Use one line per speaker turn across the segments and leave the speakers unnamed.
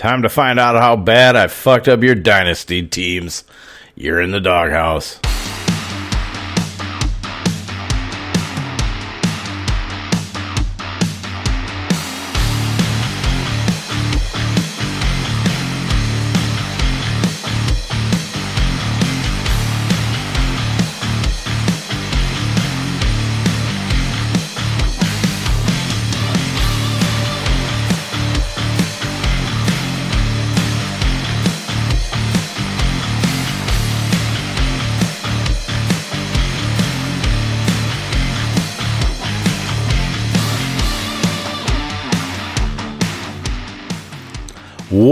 Time to find out how bad I fucked up your dynasty teams. You're in the doghouse.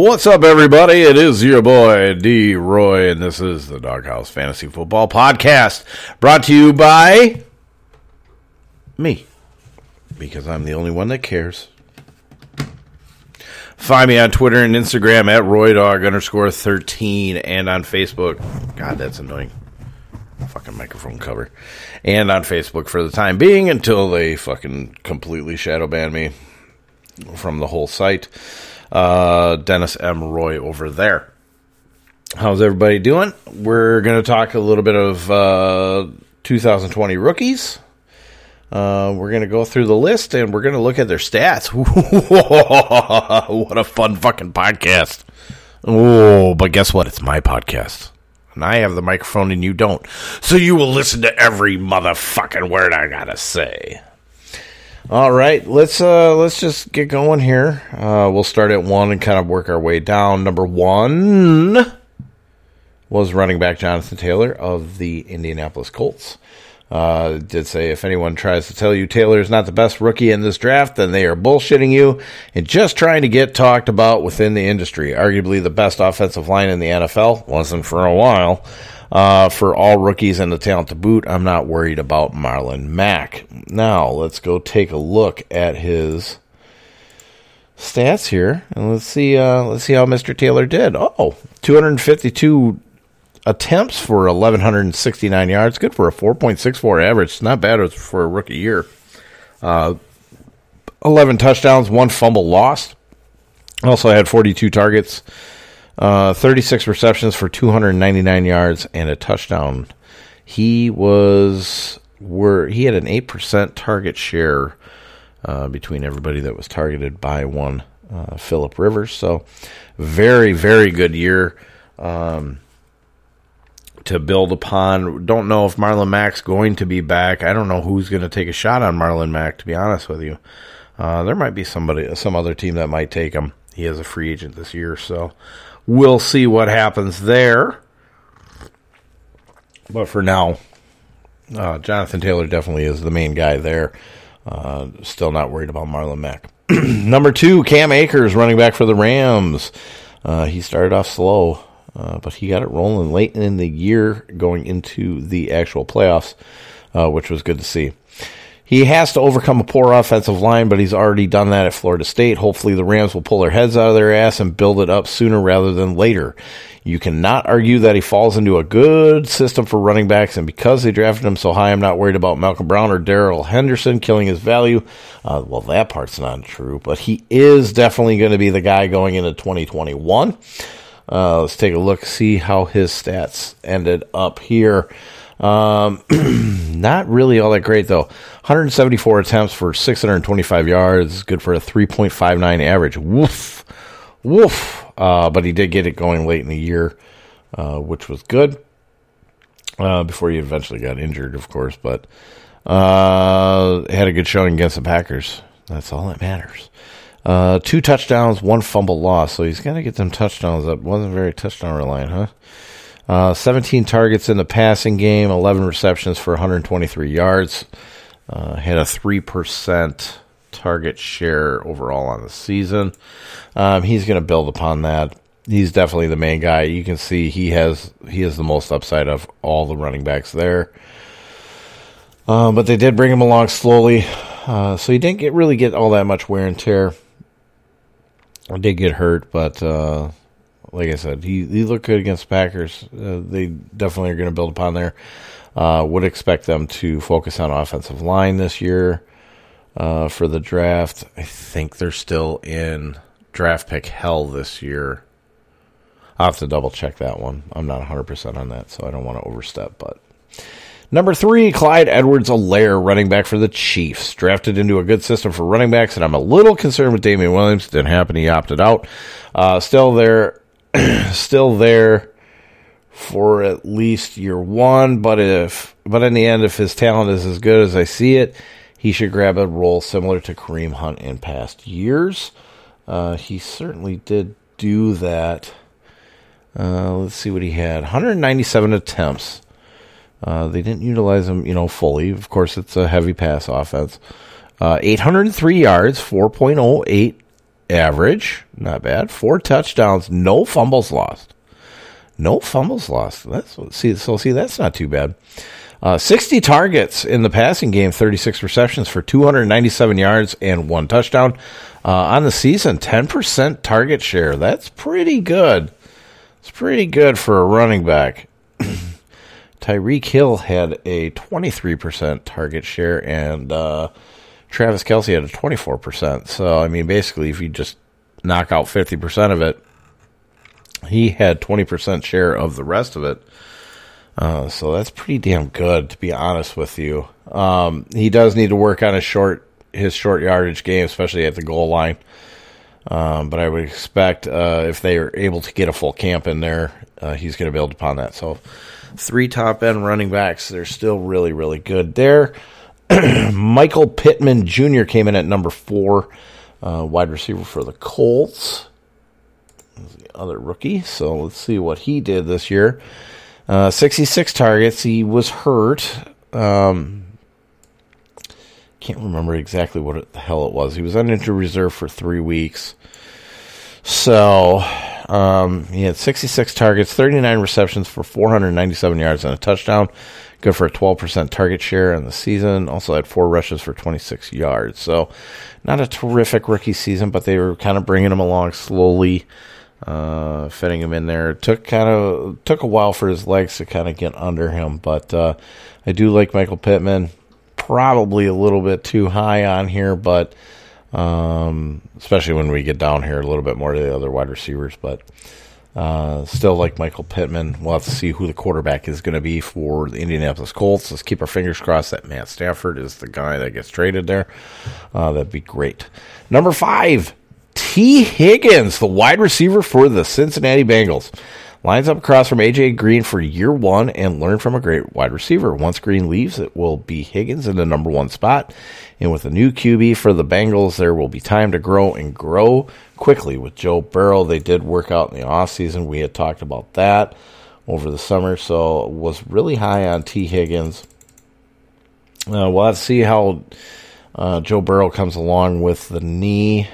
What's up, everybody? It is your boy D Roy, and this is the Dawghouse Fantasy Football Podcast, brought to you by me, because I'm the only one that cares. Find me on Twitter and Instagram at RoyDog underscore 13 and on Facebook. God, that's annoying. Fucking microphone cover. And on Facebook for the time being until they fucking completely shadow ban me from the whole site uh, Dennis M. Roy over there. How's everybody doing? We're going to talk a little bit of uh, 2020 rookies. Uh, we're going to go through the list and we're going to look at their stats. what a fun fucking podcast. Oh, but guess what? It's my podcast. And I have the microphone and you don't. So you will listen to every motherfucking word I got to say. All right, let's uh let's just get going here. Uh, we'll start at one and kind of work our way down. Number one was running back Jonathan Taylor of the Indianapolis Colts. Uh, did say if anyone tries to tell you Taylor is not the best rookie in this draft, then they are bullshitting you and just trying to get talked about within the industry. Arguably the best offensive line in the NFL, wasn't for a while. Uh, for all rookies and the talent to boot, I'm not worried about Marlon Mack. Now, let's go take a look at his stats here, and let's see. Uh, let's see how Mr. Taylor did. Oh, 252 attempts for 1169 yards. Good for a 4.64 average. It's not bad for a rookie year. Uh, 11 touchdowns, one fumble lost. Also had 42 targets. Uh, 36 receptions for 299 yards and a touchdown. He was were he had an eight percent target share uh, between everybody that was targeted by one uh, Philip Rivers. So very very good year um, to build upon. Don't know if Marlon Mack's going to be back. I don't know who's going to take a shot on Marlon Mack. To be honest with you, uh, there might be somebody some other team that might take him. He is a free agent this year, so We'll see what happens there. But for now, uh, Jonathan Taylor definitely is the main guy there. Uh, still not worried about Marlon Mack. Number two, Cam Akers, running back for the Rams. Uh, he started off slow, uh, but he got it rolling late in the year going into the actual playoffs, uh, which was good to see. He has to overcome a poor offensive line, but he's already done that at Florida State. Hopefully, the Rams will pull their heads out of their ass and build it up sooner rather than later. You cannot argue that he falls into a good system for running backs, and because they drafted him so high, I'm not worried about Malcolm Brown or Darrell Henderson killing his value. Uh, well, that part's not true, but he is definitely going to be the guy going into 2021. Uh, let's take a look, see how his stats ended up here. Um, not really all that great though. 174 attempts for 625 yards, good for a 3.59 average. Woof, woof. Uh, but he did get it going late in the year, uh, which was good. Uh, before he eventually got injured, of course, but uh, had a good showing against the Packers. That's all that matters. Uh, two touchdowns, one fumble loss. So he's going to get them touchdowns up. Wasn't very touchdown reliant, huh? Uh, 17 targets in the passing game, 11 receptions for 123 yards. Uh, had a 3% target share overall on the season. Um, he's going to build upon that. He's definitely the main guy. You can see he has he has the most upside of all the running backs there. Uh, but they did bring him along slowly, uh, so he didn't get really get all that much wear and tear. I did get hurt, but uh, like I said, he, he looked good against Packers. Uh, they definitely are going to build upon there. Uh, would expect them to focus on offensive line this year uh, for the draft. I think they're still in draft pick hell this year. I'll have to double check that one. I'm not 100% on that, so I don't want to overstep. But number three, Clyde Edwards Helaire, running back for the Chiefs. Drafted into a good system for running backs, and I'm a little concerned with Damien Williams. Didn't happen. He opted out. Uh, still there. still there for at least year one, but if but in the end, if his talent is as good as I see it, he should grab a role similar to Kareem Hunt in past years. Uh, he certainly did do that. Uh, let's see what he had 197 attempts. Uh, they didn't utilize him, you know, fully. Of course, it's a heavy pass offense. Uh, 803 yards, 4.08 average, not bad. Four touchdowns, no fumbles lost. No fumbles lost. That's see. So see, that's not too bad. Uh, 60 targets in the passing game, 36 receptions for 297 yards and one touchdown. Uh, on the season, 10% target share. That's pretty good. It's pretty good for a running back. Tyreek Hill had a 23% target share, and uh, Travis Kelce had a 24%. So, I mean, basically, if you just knock out 50% of it, he had 20% share of the rest of it. Uh, so that's pretty damn good, to be honest with you. Um, he does need to work on his short his short yardage game, especially at the goal line. Um, but I would expect uh, if they are able to get a full camp in there, uh, he's going to build upon that. So three top end running backs, they're still really really good there. Michael Pittman Jr. came in at number four, uh, wide receiver for the Colts The other rookie. So let's see what he did this year. Uh, 66 targets. He was hurt. Um, can't remember exactly what the hell it was. He was on injured reserve for three weeks. So um, he had 66 targets, 39 receptions for 497 yards and a touchdown. Good for a 12% target share in the season. Also had four rushes for 26 yards. So not a terrific rookie season, but they were kind of bringing him along slowly uh, fitting him in there. It took kind of took a while for his legs to kind of get under him, but uh, I do like Michael Pittman. Probably a little bit too high on here, but um, especially when we get down here a little bit more to the other wide receivers, but. Uh, still like Michael Pittman. We'll have to see who the quarterback is going to be for the Indianapolis Colts. Let's keep our fingers crossed that Matt Stafford is the guy that gets traded there. Uh, that'd be great. Number five, Tee Higgins, the wide receiver for the Cincinnati Bengals. Lines up across from AJ Green for year one and learn from a great wide receiver. Once Green leaves, it will be Higgins in the number one spot. And with a new QB for the Bengals, there will be time to grow and grow quickly with Joe Burrow. They did work out in the offseason. We had talked about that over the summer, so was really high on Tee Higgins. Uh, we'll have to see how uh, Joe Burrow comes along with the knee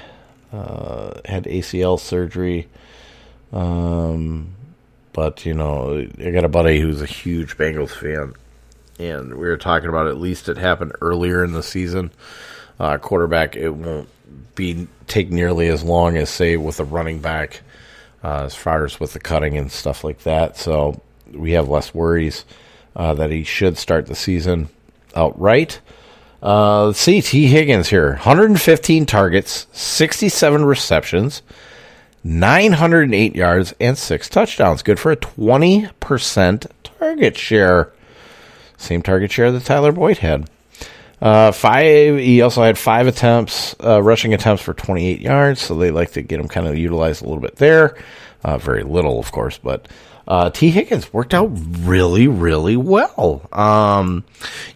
uh, had ACL surgery. Um, but you know, I got a buddy who's a huge Bengals fan, and we were talking about at least it happened earlier in the season. Uh, quarterback, it won't be take nearly as long as say with a running back, uh, as far as with the cutting and stuff like that. So we have less worries uh, that he should start the season outright. Uh, let's see, Tee Higgins here 115 targets, 67 receptions, 908 yards, and six touchdowns. Good for a 20% target share. Same target share that Tyler Boyd had. Uh, five. He also had five attempts, uh, rushing attempts for 28 yards. So they like to get him kind of utilized a little bit there. Uh, very little, of course, but uh, Tee Higgins worked out really, really well. Um,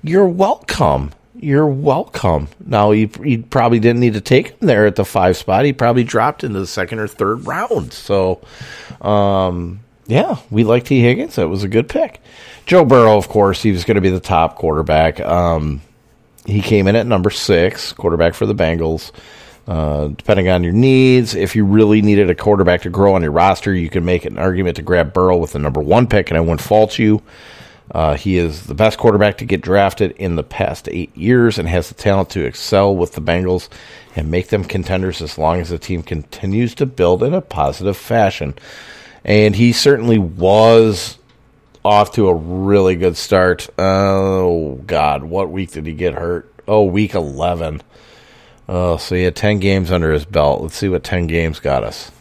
you're welcome you're welcome. Now, you, you probably didn't need to take him there at the five spot. He probably dropped into the second or third round. So, um, yeah, we like Tee Higgins. That was a good pick. Joe Burrow, of course, he was going to be the top quarterback. Um, he came in at number six, quarterback for the Bengals. Uh, depending on your needs, if you really needed a quarterback to grow on your roster, you can make an argument to grab Burrow with the number one pick, and I wouldn't fault you. Uh, he is the best quarterback to get drafted in the past eight years and has the talent to excel with the Bengals and make them contenders as long as the team continues to build in a positive fashion. And he certainly was off to a really good start. Oh, God. What week did he get hurt? Oh, week 11. Oh, so he had 10 games under his belt. Let's see what 10 games got us.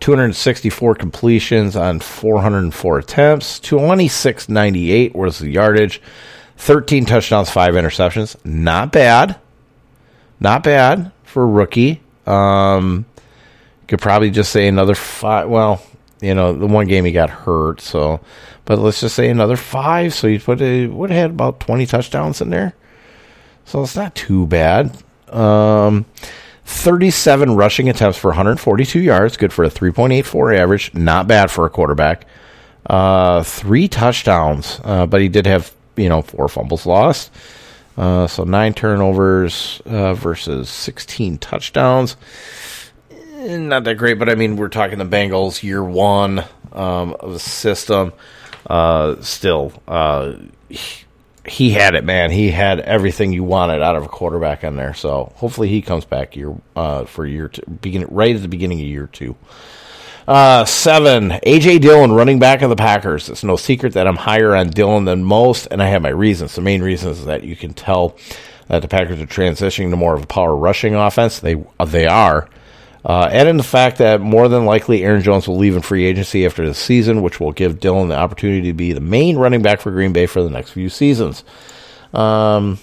264 completions on 404 attempts. 2698 was the yardage. 13 touchdowns, 5 interceptions. Not bad. Not bad for a rookie. Um, could probably just say another five. Well, you know, the one game he got hurt, so. But let's just say another five. So you put a would have had about 20 touchdowns in there. So it's not too bad. Um, 37 rushing attempts for 142 yards, good for a 3.84 average. Not bad for a quarterback. Uh, three touchdowns, uh, but he did have you know four fumbles lost. Uh, so nine turnovers uh, versus 16 touchdowns. Eh, not that great, but I mean we're talking the Bengals year one um, of the system. Uh, still, uh, he had it, man. He had everything you wanted out of a quarterback on there. So hopefully he comes back year uh, for year two, begin right at the beginning of year two. Uh, seven, AJ Dillon, running back of the Packers. It's no secret that I'm higher on Dillon than most, and I have my reasons. The main reason is that you can tell that the Packers are transitioning to more of a power rushing offense. They they are. Uh, in the fact that more than likely Aaron Jones will leave in free agency after the season, which will give Dillon the opportunity to be the main running back for Green Bay for the next few seasons. Um,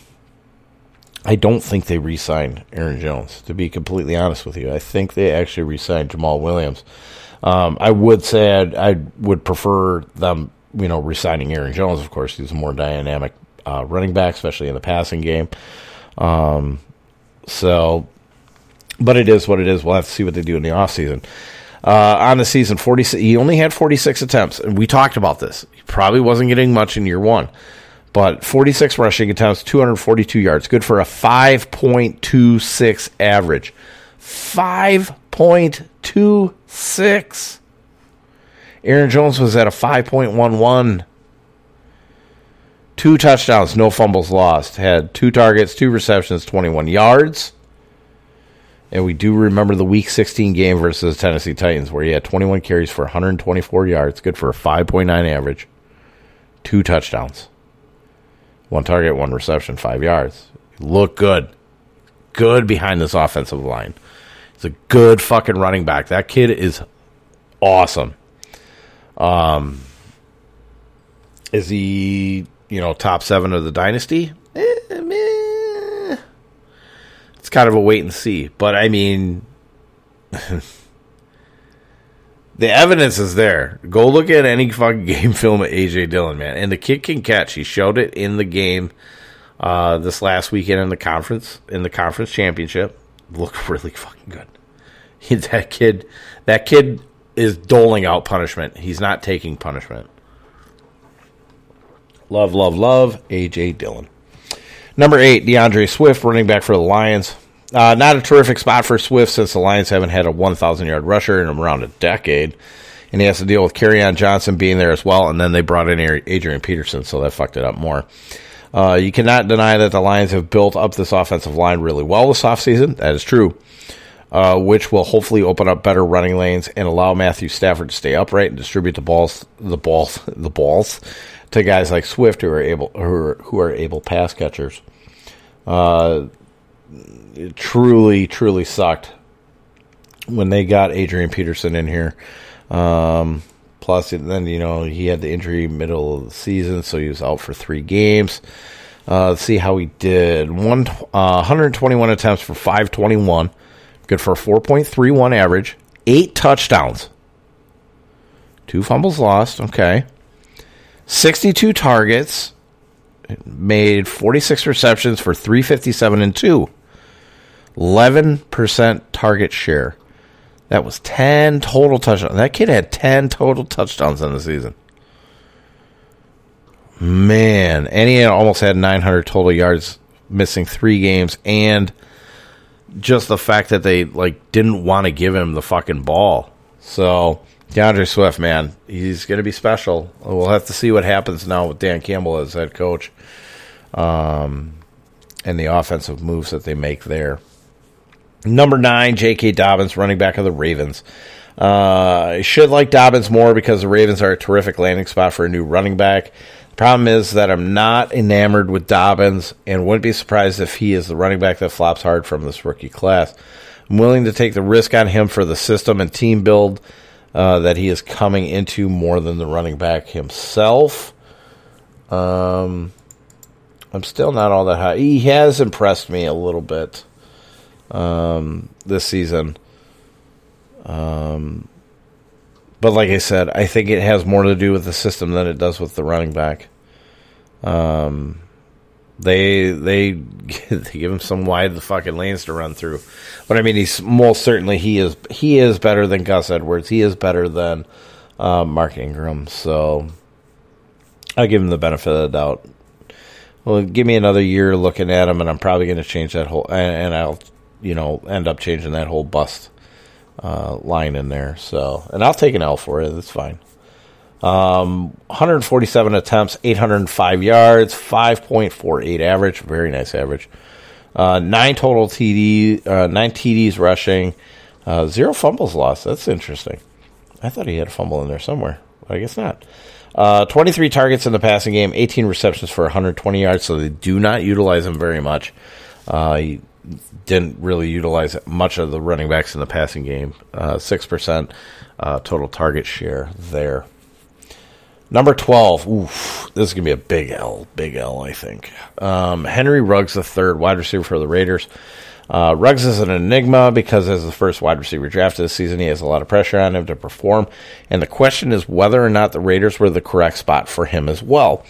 I don't think they re signed Aaron Jones, to be completely honest with you. I think they actually re signed Jamaal Williams. Um, I would say I'd, I would prefer them, you know, re signing Aaron Jones, of course. He's a more dynamic uh, running back, especially in the passing game. Um, so but it is what it is. We'll have to see what they do in the offseason. Uh, on the season, 46, he only had 46 attempts, and we talked about this. He probably wasn't getting much in year one, but 46 rushing attempts, 242 yards, good for a 5.26 average. 5.26. Aaron Jones was at a 5.11. Two touchdowns, no fumbles lost. Had two targets, two receptions, 21 yards. And we do remember the Week 16 game versus Tennessee Titans, where he had 21 carries for 124 yards, good for a 5.9 average, two touchdowns, one target, one reception, five yards. Look good, good behind this offensive line. He's a good fucking running back. That kid is awesome. Um, is he, you know, top seven of the dynasty? Eh, it's kind of a wait and see. But I mean, the evidence is there. Go look at any fucking game film of AJ Dillon, man. And the kid can catch. He showed it in the game uh, this last weekend in the conference in the conference championship. Looked really fucking good. He, that kid, that kid is doling out punishment. He's not taking punishment. Love, love, love, AJ Dillon. Number eight, D'Andre Swift, running back for the Lions. Uh, not a terrific spot for Swift since the Lions haven't had a 1,000 yard rusher in around a decade. And he has to deal with Kerryon Johnson being there as well. And then they brought in Adrian Peterson, so that fucked it up more. Uh, you cannot deny that the Lions have built up this offensive line really well this offseason. That is true. Uh, which will hopefully open up better running lanes and allow Matthew Stafford to stay upright and distribute the balls, the balls, the balls to guys like Swift who are able who are, who are able pass catchers. Uh, it truly, truly sucked when they got Adrian Peterson in here. Um, plus, then you know he had the injury middle of the season, so he was out for three games. Uh, let's see how he did. One uh, 121 attempts for 521, good for a 4.31 average. Eight touchdowns, two fumbles lost. Okay, 62 targets, made 46 receptions for 357 and two. 11% target share. That was 10 total touchdowns. That kid had 10 total touchdowns in the season. Man, and he almost had 900 total yards, missing three games, and just the fact that they like didn't want to give him the fucking ball. So D'Andre Swift, man, he's going to be special. We'll have to see what happens now with Dan Campbell as head coach, um, and the offensive moves that they make there. Number nine, J.K. Dobbins, running back of the Ravens. Uh, I should like Dobbins more because the Ravens are a terrific landing spot for a new running back. The problem is that I'm not enamored with Dobbins and wouldn't be surprised if he is the running back that flops hard from this rookie class. I'm willing to take the risk on him for the system and team build uh, that he is coming into more than the running back himself. Um, I'm still not all that high. He has impressed me a little bit um, this season. Um, but like I said, I think it has more to do with the system than it does with the running back. Um, they they they give him some wide the fucking lanes to run through, but I mean he's most certainly he is he is better than Gus Edwards. He is better than uh, Mark Ingram. So I give him the benefit of the doubt. Well, give me another year looking at him, and I'm probably going to change that whole and, and I'll you know end up changing that whole bust uh, line in there. So, and I'll take an L for it. That's fine. Um, 147 attempts, 805 yards, 5.48 average, very nice average. Uh, nine total TD, uh, nine TDs rushing, uh, zero fumbles lost. That's interesting. I thought he had a fumble in there somewhere, but I guess not. Uh, 23 targets in the passing game, 18 receptions for 120 yards, so they do not utilize him very much. Uh, he didn't really utilize much of the running backs in the passing game. Uh, six uh, percent total target share there. Number twelve. Oof, this is gonna be a big L. Big L, I think. Um, Henry Ruggs, third wide receiver for the Raiders. Uh, Ruggs is an enigma because as the first wide receiver drafted this season, he has a lot of pressure on him to perform. And the question is whether or not the Raiders were the correct spot for him as well.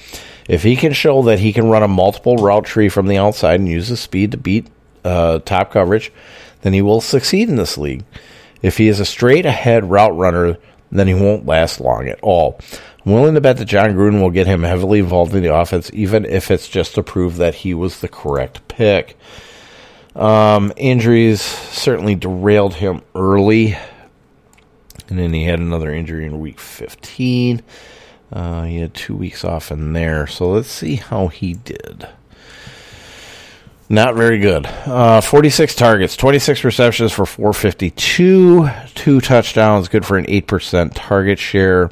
If he can show that he can run a multiple route tree from the outside and use his speed to beat uh, top coverage, then he will succeed in this league. If he is a straight ahead route runner, then he won't last long at all. Willing to bet that Jon Gruden will get him heavily involved in the offense, even if it's just to prove that he was the correct pick. Um, injuries certainly derailed him early. And then he had another injury in week 15. Uh, he had two weeks off in there. So let's see how he did. Not very good. Uh, 46 targets, 26 receptions for 452, two touchdowns, good for an 8% target share.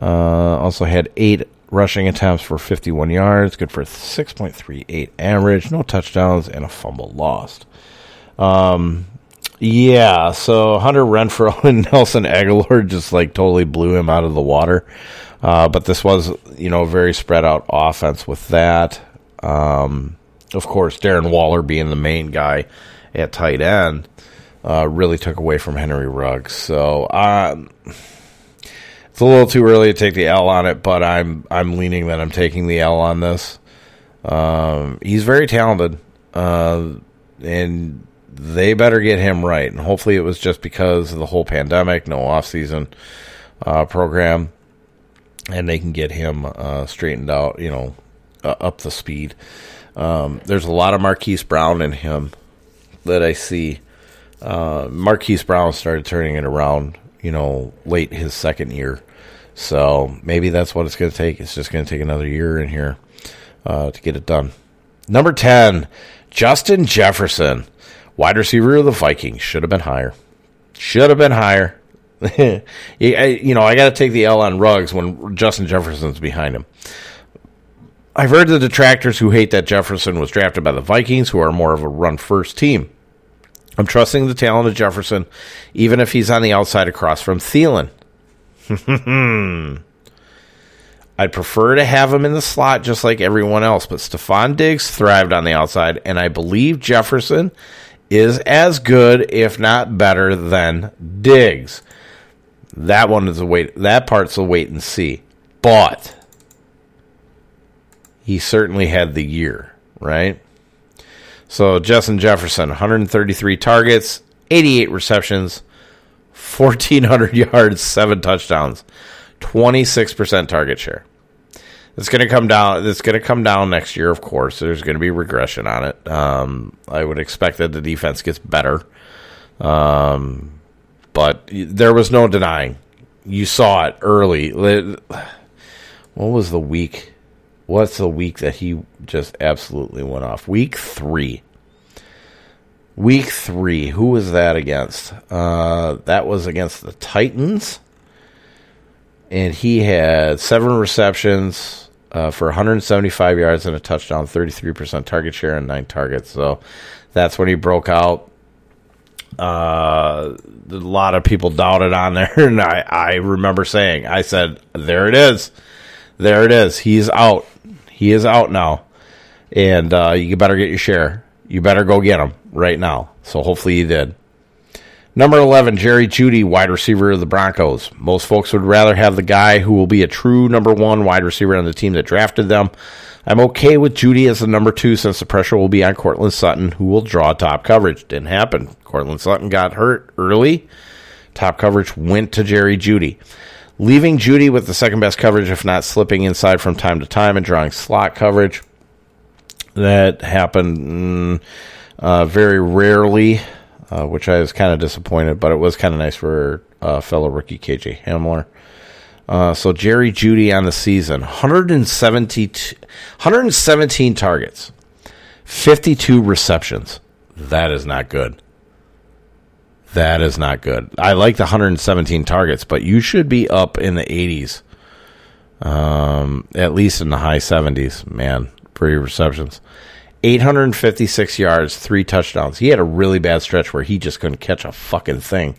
Uh, also had eight rushing attempts for 51 yards, good for 6.38 average, no touchdowns, and a fumble lost. Um, yeah, so Hunter Renfrow and Nelson Agholor just like totally blew him out of the water. Uh, but this was, you know, a very spread out offense with that. Um, of course, Darren Waller being the main guy at tight end uh, really took away from Henry Ruggs. So um, it's a little too early to take the L on it, but I'm I'm leaning that I'm taking the L on this. Um, he's very talented, uh, and they better get him right. And hopefully, it was just because of the whole pandemic, no off season uh, program, and they can get him uh, straightened out. You know, up the speed. Um, there's a lot of Marquise Brown in him that I see. Uh, Marquise Brown started turning it around, you know, late his second year. So maybe that's what it's going to take. It's just going to take another year in here uh, to get it done. Number 10, Justin Jefferson, wide receiver of the Vikings. Should have been higher. Should have been higher. you know, I got to take the L on Ruggs when Justin Jefferson's behind him. I've heard the detractors who hate that Jefferson was drafted by the Vikings, who are more of a run first team. I'm trusting the talent of Jefferson, even if he's on the outside across from Thielen. I'd prefer to have him in the slot just like everyone else, but Stefon Diggs thrived on the outside, and I believe Jefferson is as good, if not better, than Diggs. That one is a wait. That part's a wait and see. But he certainly had the year, right? So Justin Jefferson, 133 targets, 88 receptions, 1,400 yards, seven touchdowns, 26% target share. It's going to come down. It's going to come down next year, of course. There's going to be regression on it. Um, I would expect that the defense gets better, um, but there was no denying. You saw it early. What was the week? what's the week that he just absolutely went off? Week three. Week three. Who was that against? Uh, that was against the Titans. And he had seven receptions, uh, for 175 yards and a touchdown, 33% target share and nine targets. So that's when he broke out. Uh, a lot of people doubted on there, and I, I remember saying, I said, "There it is, there it is. He's out. He is out now, and uh, you better get your share. You better go get him right now." So hopefully you did. Number 11, Jerry Jeudy, wide receiver of the Broncos. Most folks would rather have the guy who will be a true number one wide receiver on the team that drafted them. I'm okay with Jeudy as the number two since the pressure will be on Courtland Sutton, who will draw top coverage. Didn't happen. Courtland Sutton got hurt early. Top coverage went to Jerry Jeudy. Leaving Jeudy with the second best coverage, if not slipping inside from time to time and drawing slot coverage. That happened mm, uh, very rarely, uh, which I was kind of disappointed, but it was kind of nice for uh, fellow rookie KJ Hamler. Uh, so Jerry Jeudy on the season, 170, 117 targets, 52 receptions. That is not good. That is not good. I like the 117 targets, but you should be up in the 80s, um, at least in the high 70s, man, for receptions. 856 yards, three touchdowns. He had a really bad stretch where he just couldn't catch a fucking thing.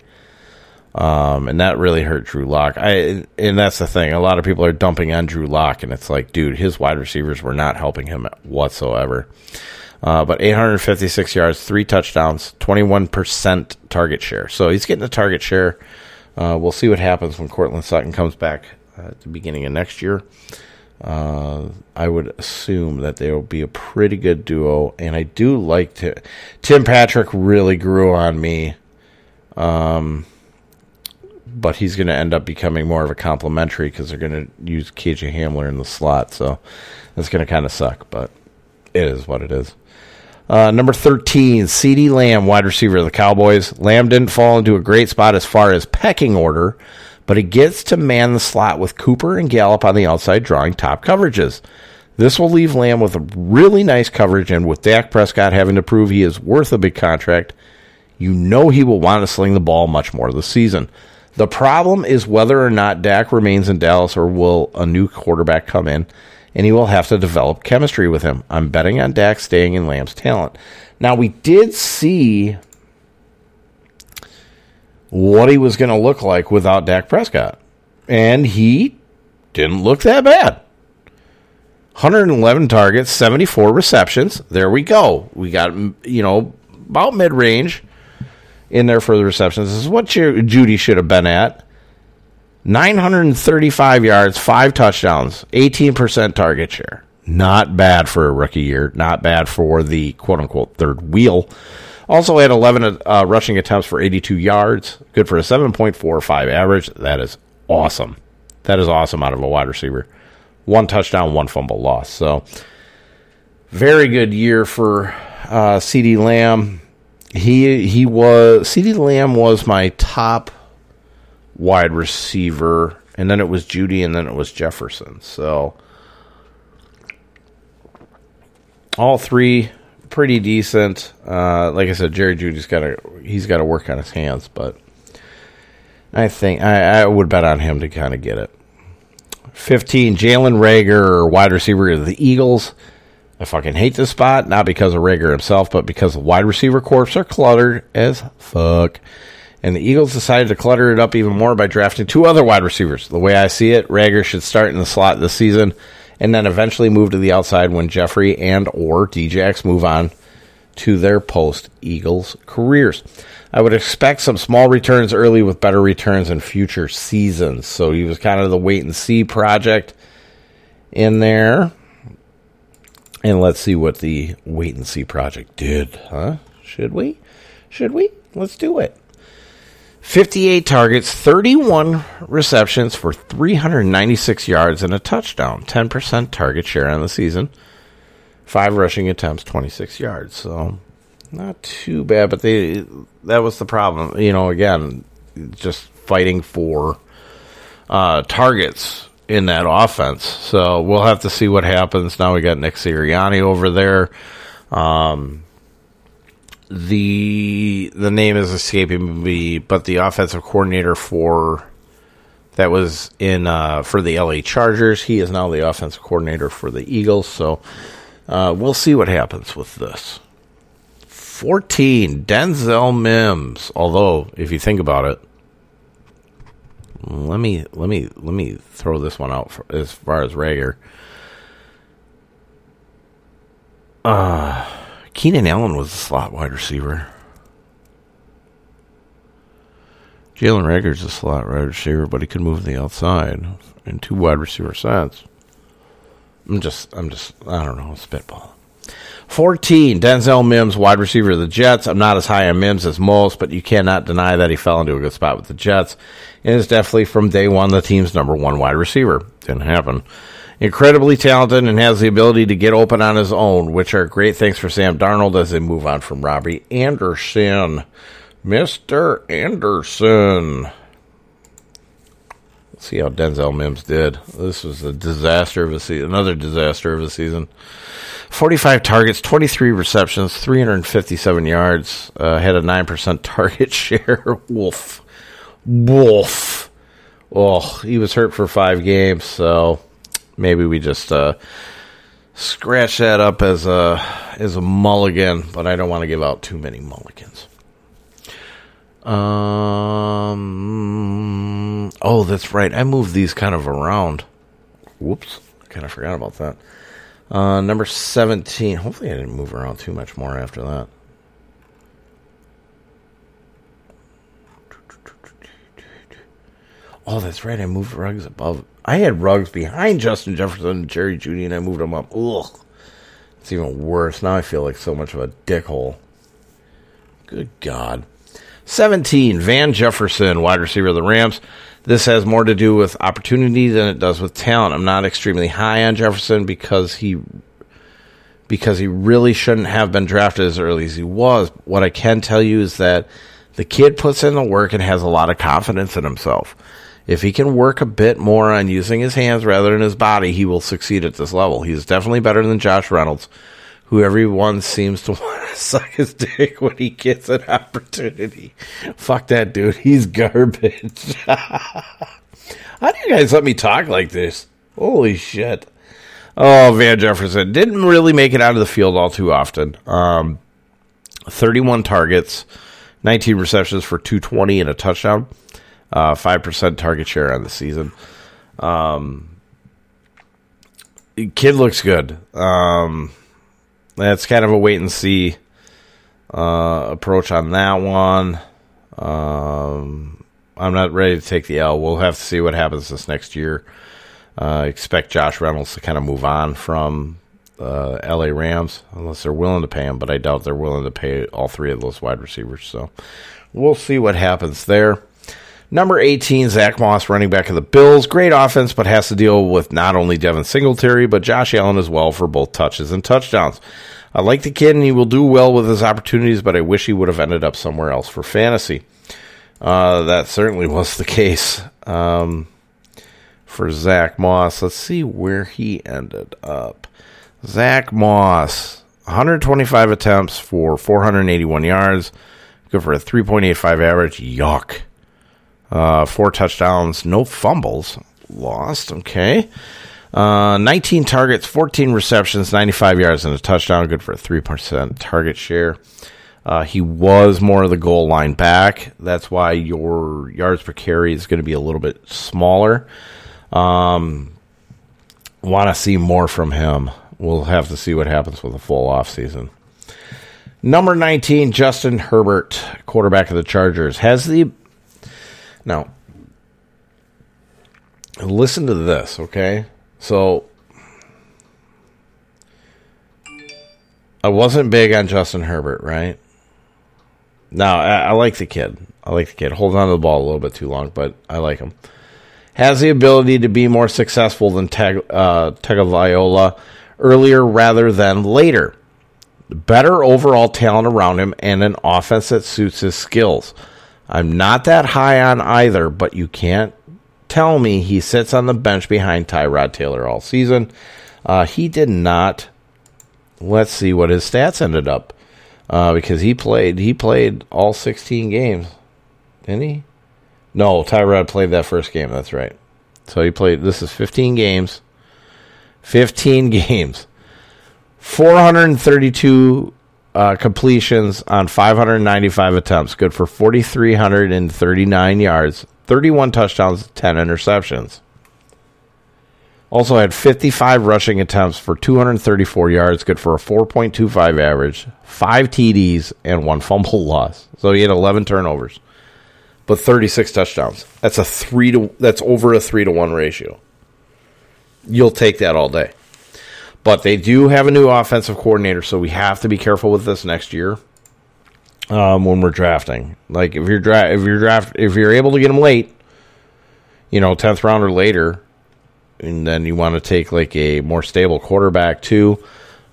Um, and that really hurt Drew Lock. I and that's the thing. A lot of people are dumping on Drew Lock, and it's like, dude, his wide receivers were not helping him whatsoever. Uh, but 856 yards, three touchdowns, 21% target share. So he's getting the target share. Uh, we'll see what happens when Courtland Sutton comes back uh, at the beginning of next year. Uh, I would assume that they will be a pretty good duo, and I do like to. Tim Patrick really grew on me. Um, but he's going to end up becoming more of a complementary because they're going to use KJ Hamler in the slot. So that's going to kind of suck, but it is what it is. Uh, number 13, CeeDee Lamb, wide receiver of the Cowboys. Lamb didn't fall into a great spot as far as pecking order, but he gets to man the slot with Cooper and Gallup on the outside drawing top coverages. This will leave Lamb with a really nice coverage, and with Dak Prescott having to prove he is worth a big contract, you know he will want to sling the ball much more this season. The problem is whether or not Dak remains in Dallas or will a new quarterback come in and he will have to develop chemistry with him. I'm betting on Dak staying in Lamb's talent. Now, we did see what he was going to look like without Dak Prescott, and he didn't look that bad. 111 targets, 74 receptions. There we go. We got, you know, about mid range in there for the receptions. This is what Jeudy should have been at. 935 yards, five touchdowns, 18% target share. Not bad for a rookie year. Not bad for the quote unquote third wheel. Also had 11 uh, rushing attempts for 82 yards. Good for a 7.45 average. That is awesome. That is awesome out of a wide receiver. One touchdown, one fumble loss. So, very good year for uh, CeeDee Lamb he he was CD Lamb was my top wide receiver, and then it was Jeudy, and then it was Jefferson. So all three pretty decent. Uh, like I said, Jerry Jeudy's got to he's got to work on his hands, but I think I, I would bet on him to kind of get it. Fifteen, Jalen Reagor, wide receiver of the Eagles. I fucking hate this spot, not because of Reagor himself, but because the wide receiver corps are cluttered as fuck. And the Eagles decided to clutter it up even more by drafting two other wide receivers. The way I see it, Reagor should start in the slot this season and then eventually move to the outside when Jeffery and or Djax move on to their post Eagles careers. I would expect some small returns early with better returns in future seasons. So he was kind of the wait and see project in there. And let's see what the wait and see project did, huh? Should we? Should we? Let's do it. 58 targets, 31 receptions for 396 yards and a touchdown. 10% target share on the season. Five rushing attempts, 26 yards. So not too bad, but they that was the problem. You know, again, just fighting for uh, targets in that offense. So we'll have to see what happens. Now we got Nick Sirianni over there. Um, the the name is escaping me, but the offensive coordinator for that was in uh, for the LA Chargers. He is now the offensive coordinator for the Eagles. So uh, we'll see what happens with this. 14, Denzel Mims. Although, if you think about it, let me let me let me throw this one out for, as far as Reagor. Uh, Keenan Allen was a slot wide receiver. Jalen Reagor's a slot wide receiver, but he could move to the outside in two wide receiver sets. I'm just, I'm just, I don't know, spitball. 14, Denzel Mims, wide receiver of the Jets. I'm not as high on Mims as most, but you cannot deny that he fell into a good spot with the Jets. And is definitely from day one the team's number one wide receiver. Didn't happen. Incredibly talented and has the ability to get open on his own, which are great things for Sam Darnold as they move on from Robbie Anderson. Mr. Anderson. Let's see how Denzel Mims did. This was a disaster of a season, another disaster of a season. 45 targets, 23 receptions, 357 yards, uh, had a 9% target share. Wolf. Wolf. Oh, he was hurt for five games, so maybe we just uh, scratch that up as a as a mulligan, but I don't want to give out too many mulligans. Um. Oh, that's right. I moved these kind of around. Whoops. I kind of forgot about that. Uh, number 17. Hopefully, I didn't move around too much more after that. Oh, that's right. I moved Ruggs above. I had Ruggs behind Justin Jefferson and Jerry Jeudy, and I moved them up. Ugh. It's even worse. Now I feel like so much of a dickhole. Good God. 17, Van Jefferson, wide receiver of the Rams. This has more to do with opportunity than it does with talent. I'm not extremely high on Jefferson because he because he really shouldn't have been drafted as early as he was. What I can tell you is that the kid puts in the work and has a lot of confidence in himself. If he can work a bit more on using his hands rather than his body, he will succeed at this level. He's definitely better than Josh Reynolds, who everyone seems to want to suck his dick when he gets an opportunity. Fuck that dude. He's garbage. How do you guys let me talk like this? Holy shit. Oh, Van Jefferson didn't really make it out of the field all too often. Um, 31 targets, 19 receptions for 220 and a touchdown. Uh, 5% target share on the season. Um, kid looks good. Um, that's kind of a wait and see uh, approach on that one. Um, I'm not ready to take the L. We'll have to see what happens this next year. Uh, expect Josh Reynolds to kind of move on from uh, LA Rams unless they're willing to pay him, but I doubt they're willing to pay all three of those wide receivers. So we'll see what happens there. Number 18, Zach Moss, running back of the Bills. Great offense, but has to deal with not only Devin Singletary, but Josh Allen as well for both touches and touchdowns. I like the kid, and he will do well with his opportunities, but I wish he would have ended up somewhere else for fantasy. Uh, that certainly was the case um, for Zach Moss. Let's see where he ended up. Zach Moss, 125 attempts for 481 yards. Good for a 3.85 average. Yuck. Uh, four touchdowns, no fumbles. Lost. Okay. Uh, 19 targets, 14 receptions, 95 yards, and a touchdown. Good for a 3% target share. Uh, he was more of the goal line back. That's why your yards per carry is going to be a little bit smaller. Um, Want to see more from him. We'll have to see what happens with a full offseason. Number 19, Justin Herbert, quarterback of the Chargers, has the now, listen to this, okay? So, I wasn't big on Justin Herbert, right? Now, I, I, like the kid. I like the kid. Holds on to the ball a little bit too long, but I like him. Has the ability to be more successful than Teg, uh, Tagovailoa earlier rather than later. Better overall talent around him and an offense that suits his skills. I'm not that high on either, but you can't tell me he sits on the bench behind Tyrod Taylor all season. Uh, he did not. Let's see what his stats ended up uh, because he played he played all 16 games, didn't he? No, Tyrod played that first game. That's right. So he played. This is 15 games. 15 games. 432 uh, completions on 595 attempts. Good for 4,339 yards, 31 touchdowns, 10 interceptions. Also had 55 rushing attempts for 234 yards, good for a 4.25 average, 5 TDs, and 1 fumble loss. So he had 11 turnovers, but 36 touchdowns. That's a 3 to that's over a 3 to 1 ratio. You'll take that all day. But they do have a new offensive coordinator, so we have to be careful with this next year um, when we're drafting. Like if you're dra- if you're draft if you're able to get them late, you know, tenth round or later, and then you want to take like a more stable quarterback too,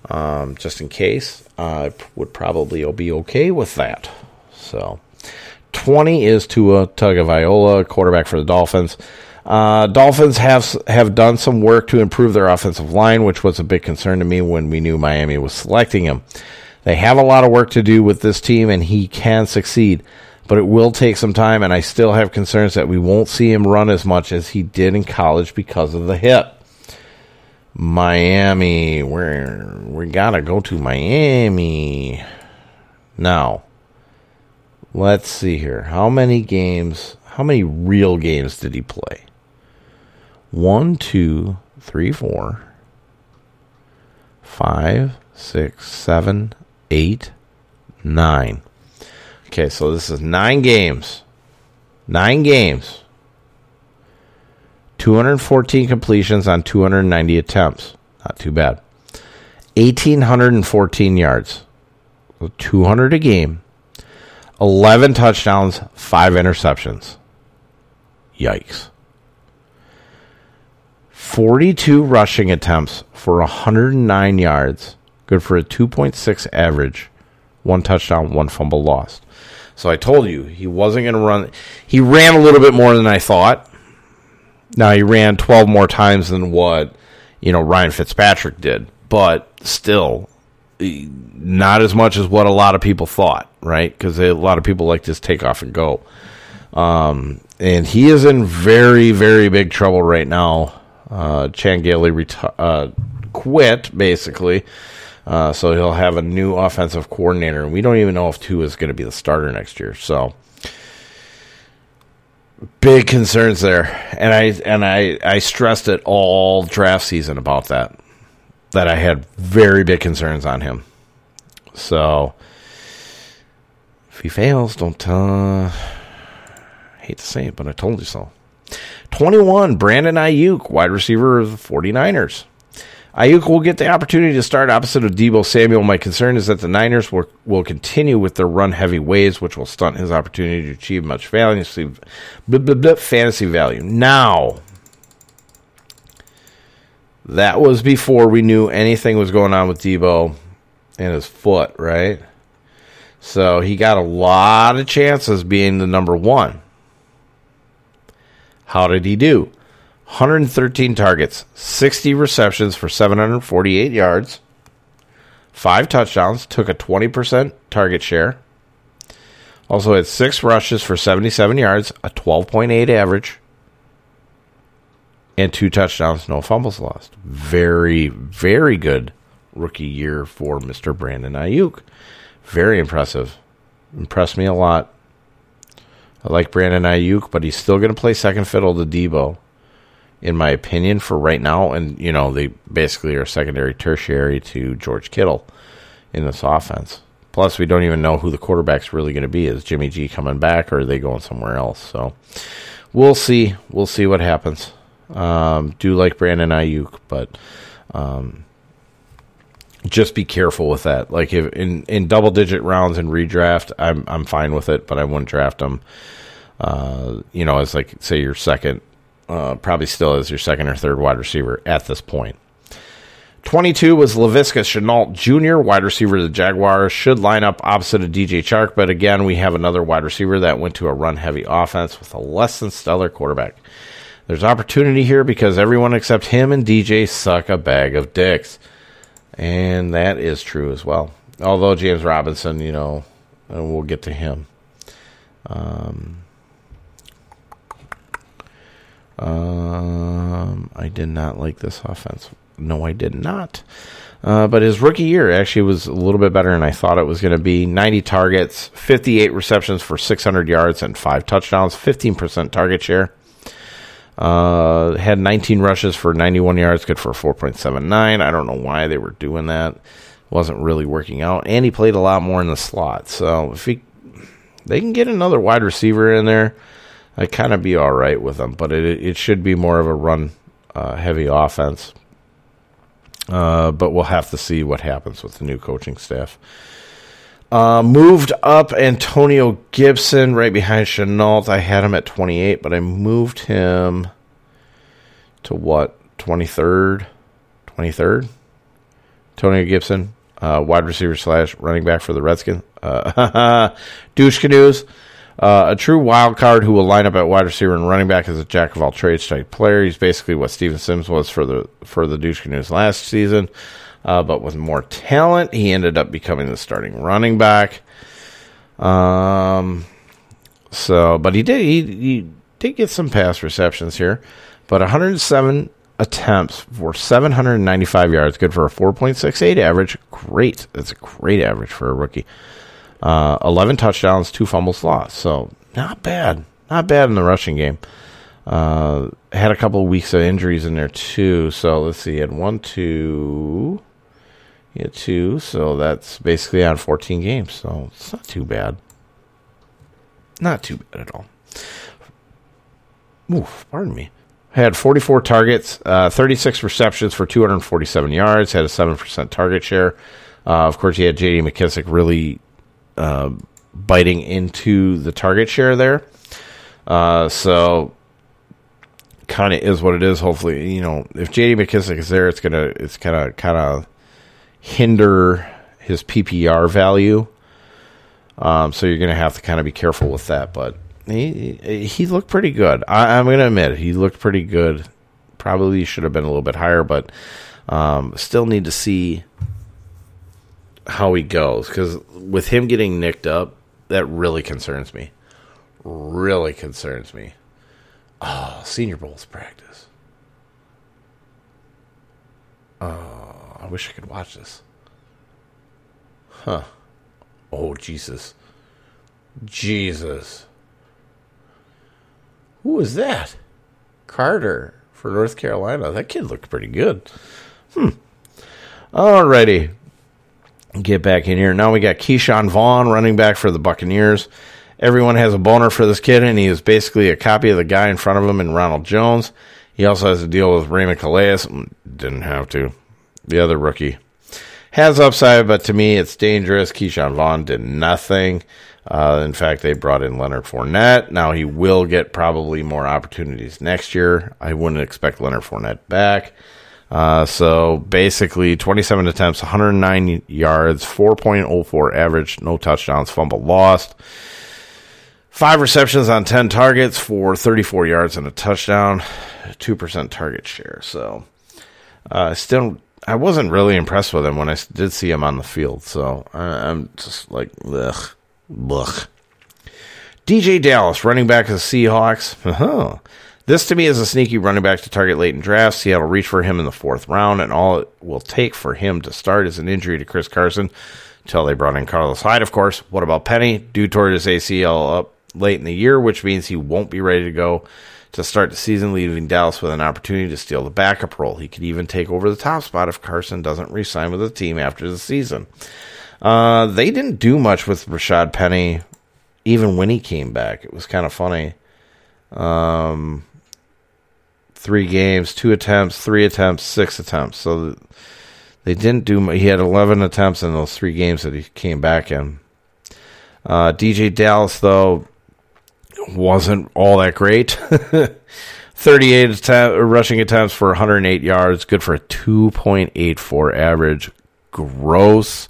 um, just in case. I would probably be okay with that. So, twenty is Tua Tagovailoa, quarterback for the Dolphins. Uh, Dolphins have have done some work to improve their offensive line, which was a big concern to me when we knew Miami was selecting him. They have a lot of work to do with this team, and he can succeed, but it will take some time. And I still have concerns that we won't see him run as much as he did in college because of the hip. Miami, where we gotta go to Miami now. Let's see here. How many games? How many real games did he play? One, two, three, four, five, six, seven, eight, nine. Okay, so this is nine games. Nine games. 214 completions on 290 attempts. Not too bad. 1,814 yards. 200 a game. 11 touchdowns, 5 interceptions. Yikes. 42 rushing attempts for 109 yards, good for a 2.6 average, one touchdown, one fumble lost. So I told you he wasn't going to run. He ran a little bit more than I thought. Now he ran 12 more times than what you know Ryan Fitzpatrick did, but still not as much as what a lot of people thought, right? Because a lot of people like to take off and go. Um, and he is in very, very big trouble right now uh, Chan Gailey reti- uh, quit basically. Uh, so he'll have a new offensive coordinator, and we don't even know if Tua is going to be the starter next year. So big concerns there, and I and I I stressed it all draft season about that that I had very big concerns on him. So if he fails, don't uh, hate to say it, but I told you so. 21, Brandon Aiyuk, wide receiver of the 49ers. Aiyuk will get the opportunity to start opposite of Deebo Samuel. My concern is that the Niners will, will continue with their run heavy ways, which will stunt his opportunity to achieve much fantasy, blah, blah, blah, fantasy value. Now, that was before we knew anything was going on with Deebo and his foot, right? So he got a lot of chances being the number one. How did he do? 113 targets, 60 receptions for 748 yards, five touchdowns, took a 20% target share. Also had six rushes for 77 yards, a 12.8 average, and two touchdowns, no fumbles lost. Very, very good rookie year for Mr. Brandon Aiyuk. Very impressive. Impressed me a lot. I like Brandon Aiyuk, but he's still going to play second fiddle to Deebo, in my opinion, for right now. And, you know, they basically are secondary, tertiary to George Kittle in this offense. Plus, we don't even know who the quarterback's really going to be. Is Jimmy G coming back or are they going somewhere else? So we'll see. We'll see what happens. Um, do like Brandon Aiyuk, but um, just be careful with that. Like if in, in double digit rounds in redraft, I'm I'm fine with it, but I wouldn't draft them uh, you know, as like say your second, uh, probably still as your second or third wide receiver at this point. 22 was Laviska Shenault Jr., wide receiver of the Jaguars. Should line up opposite of DJ Chark, but again, we have another wide receiver that went to a run heavy offense with a less than stellar quarterback. There's opportunity here because everyone except him and DJ suck a bag of dicks. And that is true as well. Although James Robinson, you know, we'll get to him. Um, Um, I did not like this offense. No, I did not. Uh, but his rookie year actually was a little bit better than I thought it was going to be. 90 targets, 58 receptions for 600 yards, and five touchdowns, 15% target share. Uh, had 19 rushes for 91 yards, good for 4.79. I don't know why they were doing that. Wasn't really working out. And he played a lot more in the slot. So if he, they can get another wide receiver in there, I'd kind of be all right with them. But it, it should be more of a run uh, heavy offense. Uh, but we'll have to see what happens with the new coaching staff. Uh, moved up Antonio Gibson right behind Shenault. I had him at 28, but I moved him to what? 23rd? 23rd? Antonio Gibson, uh, wide receiver slash running back for the Redskins. Uh, douche canoes. Uh, a true wild card who will line up at wide receiver and running back as a jack of all trades type player. He's basically what Steven Sims was for the for the Douche Canoes last season, uh, but with more talent, he ended up becoming the starting running back. Um, so, but he did he, he did get some pass receptions here, but 107 attempts for 795 yards, good for a 4.68 average. Great, that's a great average for a rookie. Uh, 11 touchdowns, two fumbles lost. So not bad. Not bad in the rushing game. Uh, had a couple of weeks of injuries in there too. So let's see. He had one, two. He had two. So that's basically on 14 games. So it's not too bad. Not too bad at all. Oof, pardon me. Had 44 targets, uh, 36 receptions for 247 yards, had a 7% target share. Uh, of course, he had J.D. McKissic really uh, biting into the target share there. Uh, so kind of is what it is. Hopefully, you know, if JD McKissic is there, it's gonna it's gonna kind of hinder his PPR value. Um, so you're gonna have to kind of be careful with that. But he he looked pretty good. I, am gonna admit he looked pretty good. Probably should have been a little bit higher, but um, still need to see how he goes because with him getting nicked up, that really concerns me. Really concerns me. Oh, Senior Bowls practice. Oh, I wish I could watch this. Huh. Oh, Jesus. Jesus. Who is that? Carter for North Carolina. That kid looked pretty good. Hmm. Alrighty get back in here. Now we got Ke'Shawn Vaughn, running back for the Buccaneers. Everyone has a boner for this kid, and he is basically a copy of the guy in front of him in Ronald Jones. He also has to deal with Raymond Calais. Didn't have to. The other rookie has upside, but to me, it's dangerous. Ke'Shawn Vaughn did nothing. Uh, in fact, they brought in Leonard Fournette. Now he will get probably more opportunities next year. I wouldn't expect Leonard Fournette back. Uh, so basically, 27 attempts, 109 yards, 4.04 average, no touchdowns, fumble lost. Five receptions on 10 targets for 34 yards and a touchdown, 2% target share. So, uh, still, I wasn't really impressed with him when I did see him on the field. So, I, am just like, ugh, ugh. DeeJay Dallas, running back of the Seahawks. Uh-huh. This to me is a sneaky running back to target late in drafts. Seattle reach for him in the fourth round, and all it will take for him to start is an injury to Chris Carson until they brought in Carlos Hyde, of course. What about Penny? Due toward his ACL up late in the year, which means he won't be ready to go to start the season, leaving Dallas with an opportunity to steal the backup role. He could even take over the top spot if Carson doesn't re-sign with the team after the season. Uh, they didn't do much with Rashad Penny, even when he came back. It was kind of funny. Um, three games, two attempts, three attempts, six attempts. So they didn't do. He had 11 attempts in those three games that he came back in. Uh, DeeJay Dallas though wasn't all that great. 38 attempt, rushing attempts for 108 yards, good for a 2.84 average. Gross.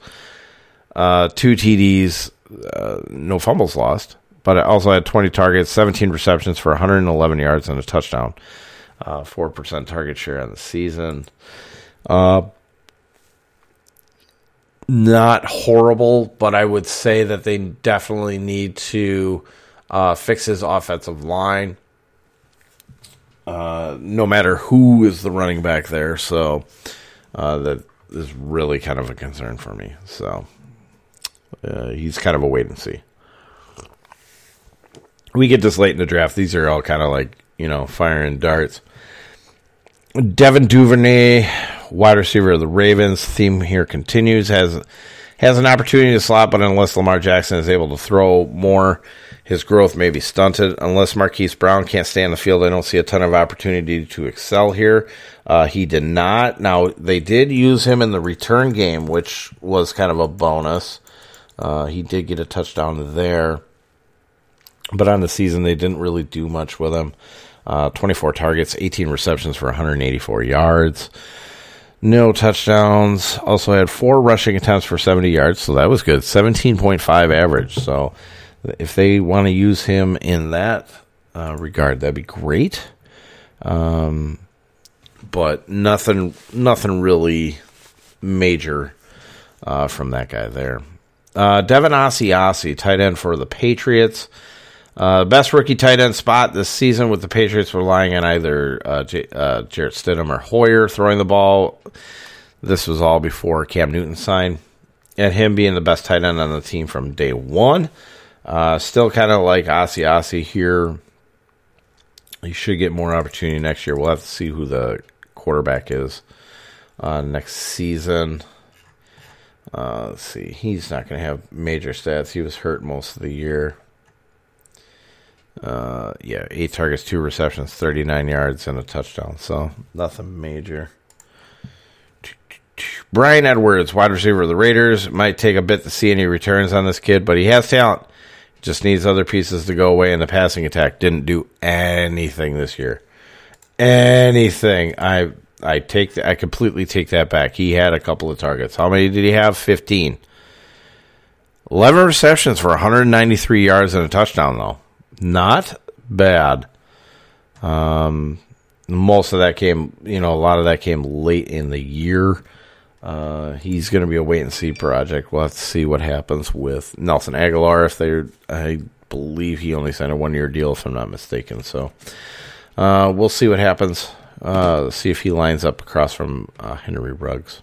Uh, two TDs, uh, no fumbles lost, but I also had 20 targets, 17 receptions for 111 yards and a touchdown uh, 4% target share on the season. Uh, not horrible, but I would say that they definitely need to uh, fix his offensive line. uh, no matter who is the running back there. So uh, that is really kind of a concern for me. So uh, he's kind of a wait and see. We get this late in the draft. These are all kind of like, you know, firing darts. Devin Duvernay, wide receiver of the Ravens. Theme here continues. Has has an opportunity to slot, but unless Lamar Jackson is able to throw more, his growth may be stunted. Unless Marquise Brown can't stay on the field, I don't see a ton of opportunity to excel here. Uh, he did not. Now they did use him in the return game, which was kind of a bonus. Uh, he did get a touchdown there, but on the season they didn't really do much with him. Uh, 24 targets, 18 receptions for 184 yards. No touchdowns. Also had four rushing attempts for 70 yards, so that was good. 17.5 average. So if they want to use him in that uh, regard, that'd be great. Um, but nothing, nothing really major uh, from that guy there. Uh, Devin Asiasi, tight end for the Patriots. Uh, best rookie tight end spot this season with the Patriots relying on either uh, J- uh, Jarrett Stidham or Hoyer throwing the ball. This was all before Cam Newton signed. And him being the best tight end on the team from day one. Uh, still kind of like Asiasi here. He should get more opportunity next year. We'll have to see who the quarterback is uh, next season. Uh, let's see. He's not going to have major stats. He was hurt most of the year. Uh, yeah, eight targets, two receptions, 39 yards, and a touchdown. So nothing major. Brian Edwards, wide receiver of the Raiders, might take a bit to see any returns on this kid, but he has talent. Just needs other pieces to go away, and the passing attack didn't do anything this year. Anything. I I take the, I completely take that back. He had a couple of targets. How many did he have? 15. 11 receptions for 193 yards and a touchdown, though. Not bad. Um, most of that came, you know, a lot of that came late in the year. Uh, he's going to be a wait and see project. We'll have to see what happens with Nelson Agholor. If they're, I believe he only signed a one year deal, if I'm not mistaken. So uh, we'll see what happens. Uh, see if he lines up across from uh, Henry Ruggs.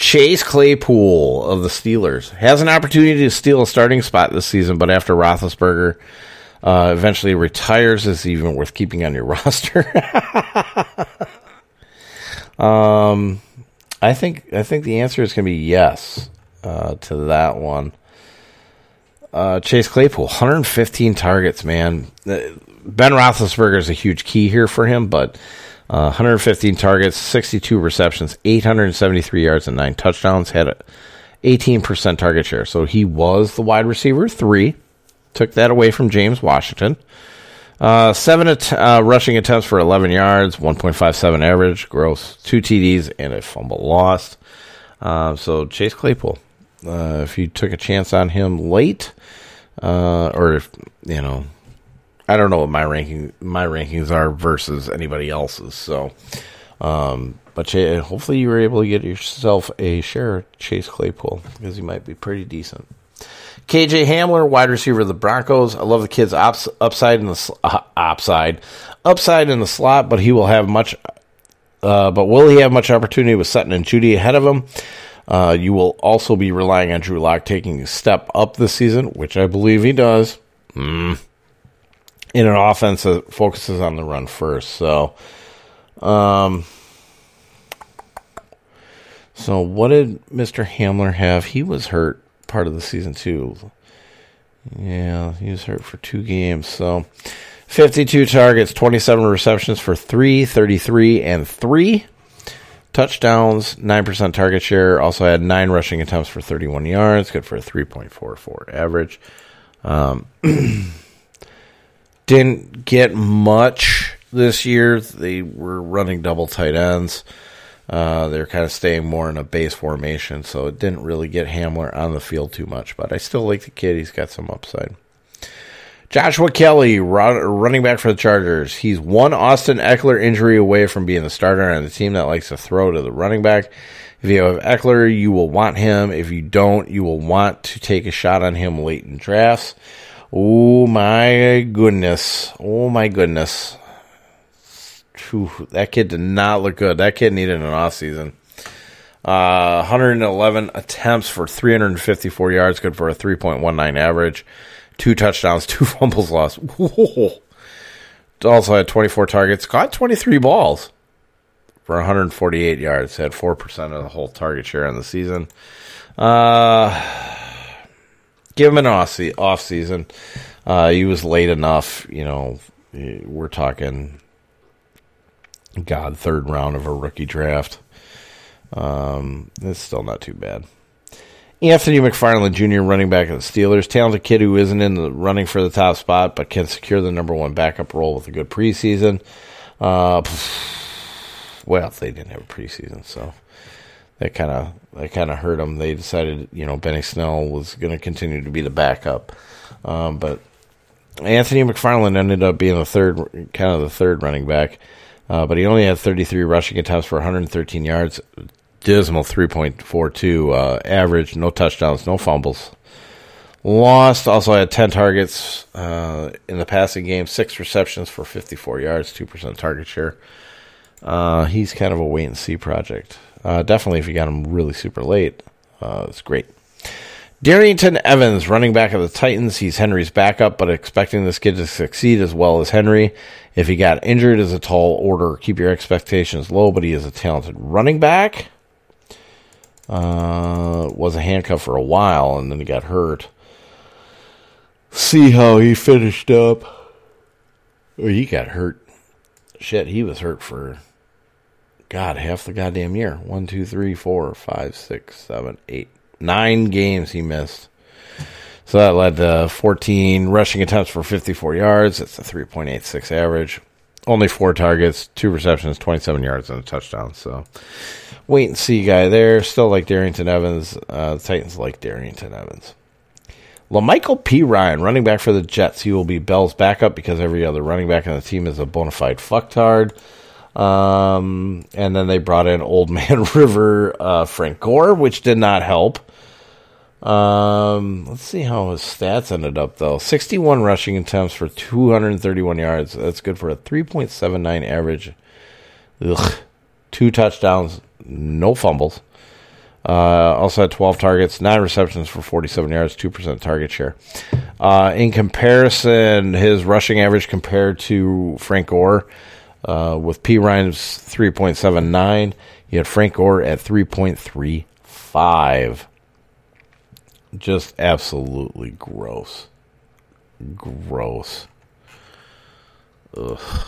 Chase Claypool of the Steelers has an opportunity to steal a starting spot this season, but after Roethlisberger uh, eventually retires, is even worth keeping on your roster? um, I think I think the answer is going to be yes uh, to that one. Uh, Chase Claypool, 115 targets, man. Uh, ben Roethlisberger is a huge key here for him, but uh, 115 targets, 62 receptions, 873 yards, and nine touchdowns. Had a 18% target share. So he was the wide receiver three. Took that away from James Washington. Uh, seven at- uh, rushing attempts for 11 yards, 1.57 average, gross, two TDs, and a fumble lost. Uh, so Chase Claypool, uh, if you took a chance on him late, uh, or if, you know, I don't know what my ranking my rankings are versus anybody else's. So, um, but Ch- hopefully you were able to get yourself a share of Chase Claypool because he might be pretty decent. KJ Hamler, wide receiver of the Broncos. I love the kid's ups, upside in the uh, upside, upside in the slot, but he will have much. Uh, but will he have much opportunity with Sutton and Jeudy ahead of him? Uh, you will also be relying on Drew Lock taking a step up this season, which I believe he does. Mm in an offense that focuses on the run first. So, um, so what did Mr. Hamler have? He was hurt part of the season too. Yeah, he was hurt for two games. So, 52 targets, 27 receptions for 3, 33, and 3 touchdowns, 9% target share. Also had 9 rushing attempts for 31 yards, good for a 3.44 average. Um, didn't get much this year. They were running double tight ends. Uh, they're kind of staying more in a base formation, so it didn't really get Hamler on the field too much. But I still like the kid; he's got some upside. Joshua Kelly, running back for the Chargers. He's one Austin Ekeler injury away from being the starter on the team that likes to throw to the running back. If you have Ekeler, you will want him. If you don't, you will want to take a shot on him late in drafts. Oh my goodness. Oh my goodness. whew, that kid did not look good. That kid needed an off season. Uh, 111 attempts for 354 yards, good for a 3.19 average. Two touchdowns, two fumbles lost. Whoa. Also had 24 targets, caught 23 balls for 148 yards. Had 4% of the whole target share in the season. Uh, give him an off, off season. Uh, he was late enough, you know. We're talking, God, third round of a rookie draft. Um, it's still not too bad. Anthony McFarland Jr., running back of the Steelers, talented kid who isn't in the running for the top spot, but can secure the number one backup role with a good preseason. Uh, well, they didn't have a preseason, so that kind of that kind of hurt them. They decided, you know, Benny Snell was going to continue to be the backup, um, but Anthony McFarland ended up being the third, kind of the third running back. Uh, but he only had 33 rushing attempts for 113 yards, dismal 3.42 uh, average, no touchdowns, no fumbles. Lost, also had 10 targets uh, in the passing game, six receptions for 54 yards, 2% target share. Uh, he's kind of a wait and see project. Uh, definitely, if you got him really super late, uh, it's great. Darrynton Evans, running back of the Titans. He's Henry's backup, but expecting this kid to succeed as well as Henry. If he got injured as a tall order, keep your expectations low, but he is a talented running back. Uh, was a handcuff for a while and then he got hurt. See how he finished up. Oh, he got hurt. Shit, he was hurt for God half the goddamn year. One, two, three, four, five, six, seven, eight, nine games he missed. So that led to 14 rushing attempts for 54 yards. That's a 3.86 average. Only four targets, two receptions, 27 yards, and a touchdown. So wait and see guy there. Still like Darrynton Evans. Uh, the Titans like Darrynton Evans. La'Mical Perine, running back for the Jets. He will be Bell's backup because every other running back on the team is a bona fide fucktard. Um, and then they brought in Old Man River uh, Frank Gore, which did not help. Um, let's see how his stats ended up though. 61 rushing attempts for 231 yards. That's good for a 3.79 average. Ugh. Two touchdowns, no fumbles. Uh, also had 12 targets, nine receptions for 47 yards, 2% target share. Uh, in comparison, his rushing average compared to Frank Gore uh, with Perine's 3.79, he had Frank Gore at 3.35 just absolutely gross. Gross. Ugh.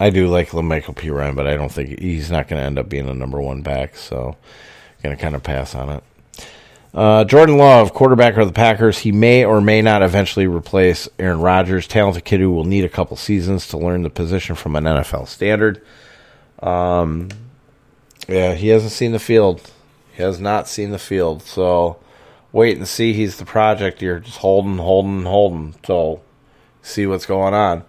I do like La'Mical Perine, but I don't think he's not going to end up being a number one back, so going to kind of pass on it. Uh, Jordan Love, quarterback of the Packers, he may or may not eventually replace Aaron Rodgers, talented kid who will need a couple seasons to learn the position from an NFL standard. Um, yeah, he hasn't seen the field. He has not seen the field, so wait and see he's the project. You're just holding, holding, holding So see what's going on.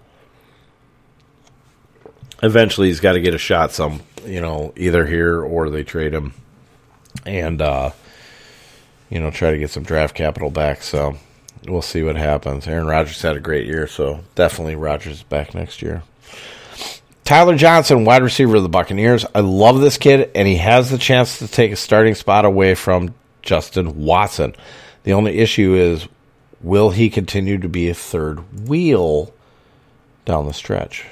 Eventually, he's got to get a shot. Some, you know, either here or they trade him, and uh, you know, try to get some draft capital back. So we'll see what happens. Aaron Rodgers had a great year, so definitely Rodgers is back next year. Tyler Johnson, wide receiver of the Buccaneers. I love this kid, and he has the chance to take a starting spot away from Justin Watson. The only issue is will he continue to be a third wheel down the stretch?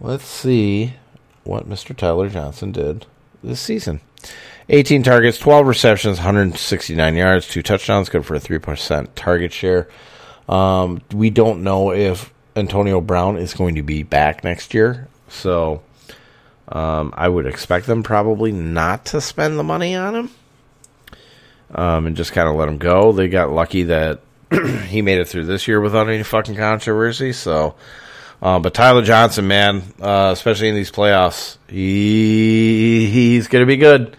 Let's see what Mr. Tyler Johnson did this season. 18 targets, 12 receptions, 169 yards, two touchdowns, good for a 3% target share. Um, we don't know if Antonio Brown is going to be back next year. So um, I would expect them probably not to spend the money on him um, and just kind of let him go. They got lucky that he made it through this year without any fucking controversy. So, uh, but Tyler Johnson, man, uh, especially in these playoffs, he he's gonna be good.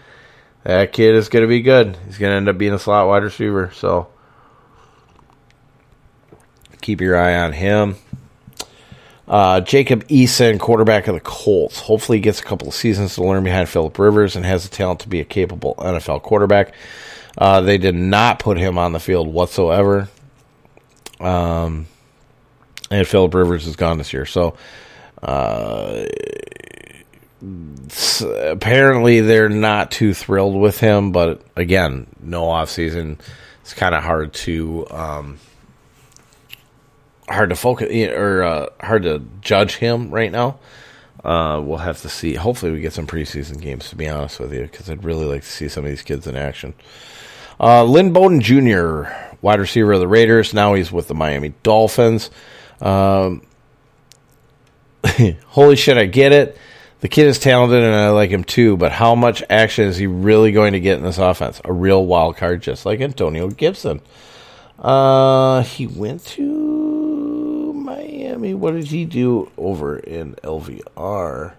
That kid is gonna be good. He's gonna end up being a slot wide receiver. So keep your eye on him. Uh, Jacob Eason, quarterback of the Colts, hopefully he gets a couple of seasons to learn behind Philip Rivers and has the talent to be a capable NFL quarterback. Uh, they did not put him on the field whatsoever. Um, and Philip Rivers is gone this year. So Uh, apparently, they're not too thrilled with him, but again, no offseason. It's kind of hard to um, hard to focus or uh, hard to judge him right now. Uh, we'll have to see. Hopefully, we get some preseason games. To be honest with you, because I'd really like to see some of these kids in action. Uh, Lynn Bowden Jr., wide receiver of the Raiders. Now he's with the Miami Dolphins. Um, holy shit, I get it. The kid is talented and I like him too, but how much action is he really going to get in this offense? A real wild card, just like Antonio Gibson. Uh, he went to Miami. What did he do over in LVR?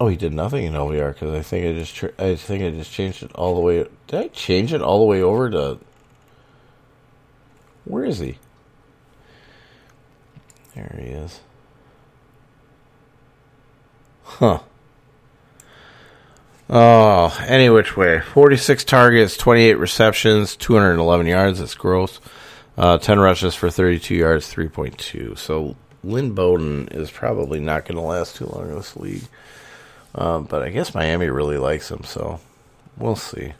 Oh, he did nothing in LVR because I think I just tra- I think I just changed it all the way. Did I change it all the way over to? Where is he? There he is. Huh. Oh, any which way. 46 targets, 28 receptions, 211 yards. That's gross. Uh, 10 rushes for 32 yards, 3.2. So Lynn Bowden is probably not going to last too long in this league. Uh, but I guess Miami really likes him, so we'll see.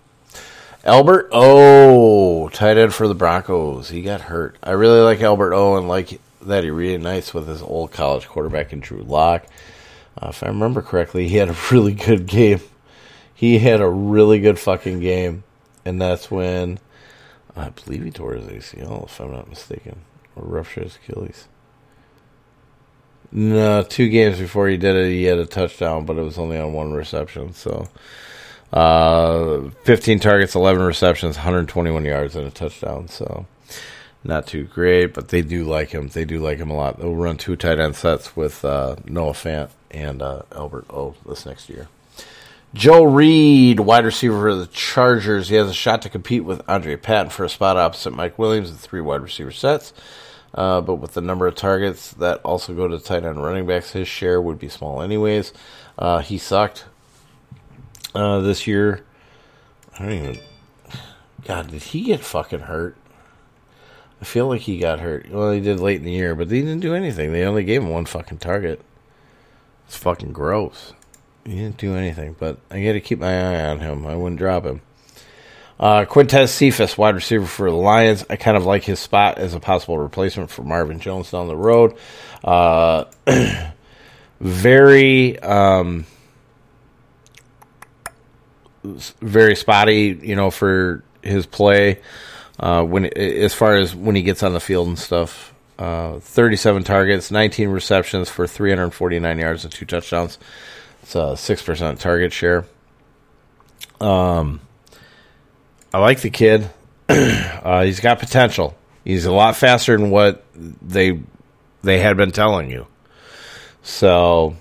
Albert O, tight end for the Broncos. He got hurt. I really like Albert O and like that he reunites with his old college quarterback in Drew Lock. Uh, if I remember correctly, he had a really good game. He had a really good fucking game, and that's when I believe he tore his ACL, if I'm not mistaken, or ruptured his Achilles. No, two games before he did it, he had a touchdown, but it was only on one reception. So, uh, 15 targets, 11 receptions, 121 yards, and a touchdown. So, not too great, but they do like him. They do like him a lot. They'll run two tight end sets with uh, Noah Fant and uh, Albert O this next year. Joe Reed, wide receiver for the Chargers. He has a shot to compete with Andre Patton for a spot opposite Mike Williams in three wide receiver sets. Uh, but with the number of targets that also go to tight end running backs, his share would be small anyways. Uh, he sucked uh, this year. I don't even. God, did he get fucking hurt? I feel like he got hurt. Well, he did late in the year, but they didn't do anything. They only gave him one fucking target. It's fucking gross. He didn't do anything, but I got to keep my eye on him. I wouldn't drop him. Uh, Quintez Cephus, wide receiver for the Lions. I kind of like his spot as a possible replacement for Marvin Jones down the road. Uh, very, um, very spotty, you know, for his play. Uh, when as far as when he gets on the field and stuff, uh, 37 targets, 19 receptions for 349 yards and two touchdowns. It's a six percent target share. Um I like the kid. uh, he's got potential. He's a lot faster than what they they had been telling you. So,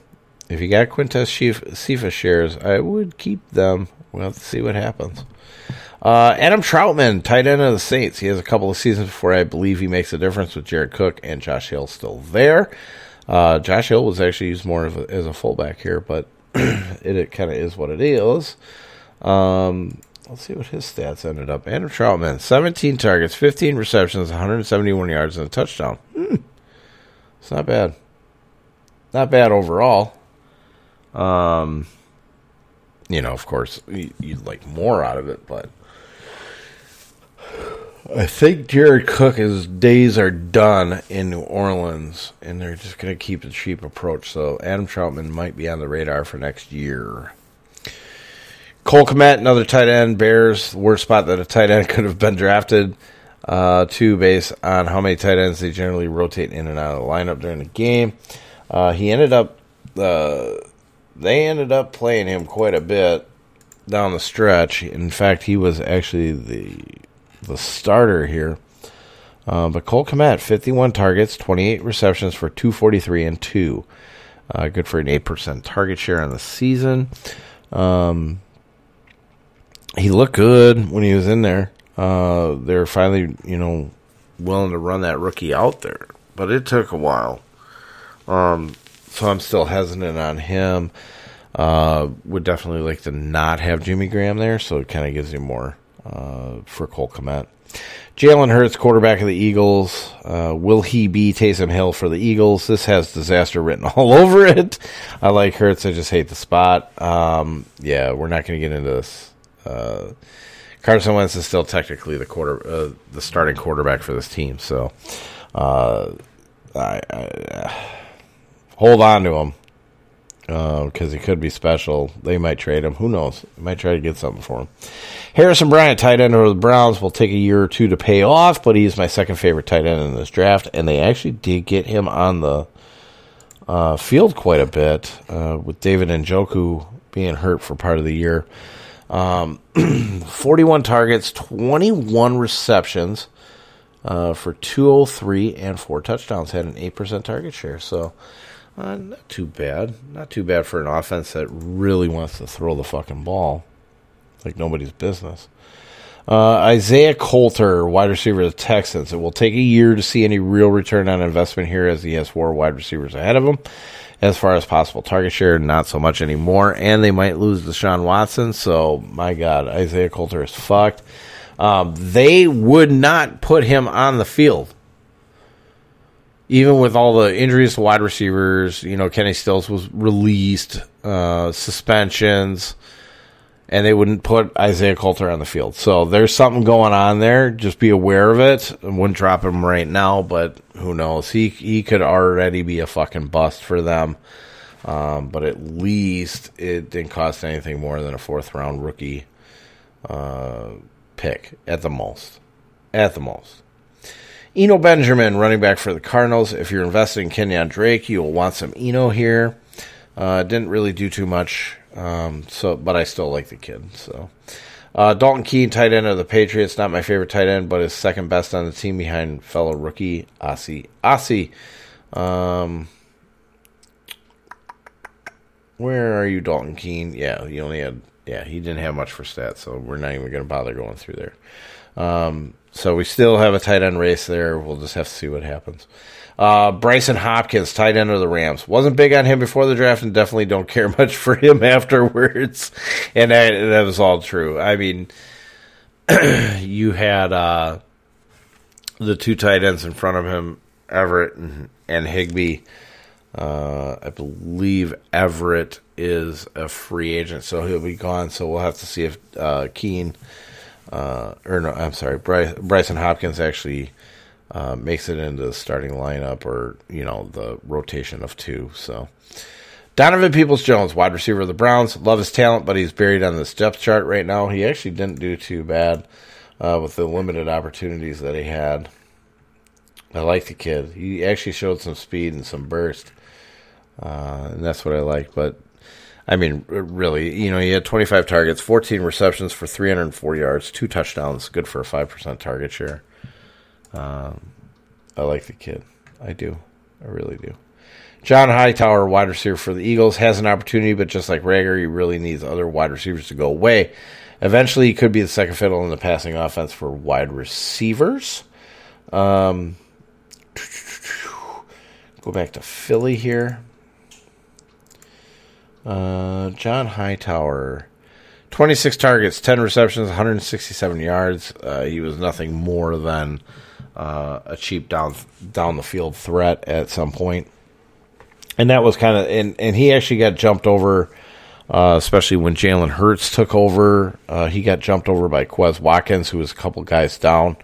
if you got Quintez Cephus shares, I would keep them. We'll have to see what happens. Uh, Adam Trautman, tight end of the Saints. He has a couple of seasons before I believe he makes a difference with Jared Cook and Josh Hill still there. Uh, Josh Hill was actually used more a, as a fullback here, but it, it kind of is what it is. Um, Let's see what his stats ended up. Andrew Trautman, 17 targets, 15 receptions, 171 yards, and a touchdown. Hmm. It's not bad. Not bad overall. Um, you know, of course, you'd like more out of it, but I think Jared Cook's days are done in New Orleans, and they're just going to keep the cheap approach. So Adam Trautman might be on the radar for next year. Cole Kmet, another tight end. Bears, worst spot that a tight end could have been drafted uh, to, based on how many tight ends they generally rotate in and out of the lineup during the game. Uh, he ended up, uh, they ended up playing him quite a bit down the stretch. In fact, he was actually the the starter here. Uh, but Cole Kmet, 51 targets, 28 receptions for 243 and 2. Uh, good for an 8% target share on the season. Um, he looked good when he was in there. Uh, they're finally, you know, willing to run that rookie out there, but it took a while. Um, so I'm still hesitant on him. Uh, would definitely like to not have Jimmy Graham there, so it kind of gives you more uh, for Cole Kmet. Jalen Hurts, quarterback of the Eagles. Uh, will he be Taysom Hill for the Eagles? This has disaster written all over it. I like Hurts. I just hate the spot. Um, yeah, we're not going to get into this. Uh, Carson Wentz is still technically the quarter, uh, the starting quarterback for this team. So, uh, I, I uh, hold on to him because uh, he could be special. They might trade him. Who knows? They might try to get something for him. Harrison Bryant, tight end of the Browns, will take a year or two to pay off, but he's my second favorite tight end in this draft, and they actually did get him on the uh, field quite a bit uh, with David Njoku being hurt for part of the year. Um, 41 targets, 21 receptions uh, for 203 and four touchdowns. Had an 8% target share. So uh, not too bad. Not too bad for an offense that really wants to throw the fucking ball like nobody's business. Uh, Isaiah Coulter, wide receiver of the Texans. It will take a year to see any real return on investment here as he has four wide receivers ahead of him. As far as possible target share, not so much anymore. And they might lose Deshaun Watson. So, my God, Isaiah Coulter is fucked. Um, they would not put him on the field even with all the injuries to wide receivers, you know, Kenny Stills was released, uh, suspensions, and they wouldn't put Isaiah Coulter on the field. So there's something going on there. Just be aware of it. I wouldn't drop him right now, but who knows? He he could already be a fucking bust for them. Um, but at least it didn't cost anything more than a fourth round rookie uh, pick at the most. At the most. Eno Benjamin, running back for the Cardinals. If you're investing in Kenyan Drake, you'll want some Eno here. Uh, didn't really do too much, um, so but I still like the kid. So uh, Dalton Keene, tight end of the Patriots, not my favorite tight end, but is second best on the team behind fellow rookie Ossie Ossie. Um, where are you, Dalton Keene? Yeah, he only had yeah he didn't have much for stats, so we're not even going to bother going through there. Um, so we still have a tight end race there. We'll just have to see what happens. Uh, Brycen Hopkins, tight end of the Rams. Wasn't big on him before the draft and definitely don't care much for him afterwards. And that, that was all true. I mean, you had uh, the two tight ends in front of him, Everett and, and Higbee. Uh, I believe Everett is a free agent, so he'll be gone. So we'll have to see if uh, Keene uh, or no, I'm sorry, Brycen Hopkins actually uh, makes it into the starting lineup or, you know, the rotation of two. So Donovan Peoples Jones, wide receiver of the Browns, love his talent, but he's buried on this depth chart right now. He actually didn't do too bad uh, with the limited opportunities that he had. I like the kid. He actually showed some speed and some burst, uh, and that's what I like. But I mean, really, you know, he had 25 targets, 14 receptions for 304 yards, two touchdowns, good for a 5% target share. Um, I like the kid. I do. I really do. John Hightower, wide receiver for the Eagles, has an opportunity, but just like Reagor, he really needs other wide receivers to go away. Eventually, he could be the second fiddle in the passing offense for wide receivers. Um, go back to Philly here. Uh, John Hightower, 26 targets, 10 receptions, 167 yards. Uh, he was nothing more than uh, a cheap down down the field threat at some point, and that was kind of and and he actually got jumped over. Uh, especially when Jalen Hurts took over, uh, he got jumped over by Quez Watkins, who was a couple guys down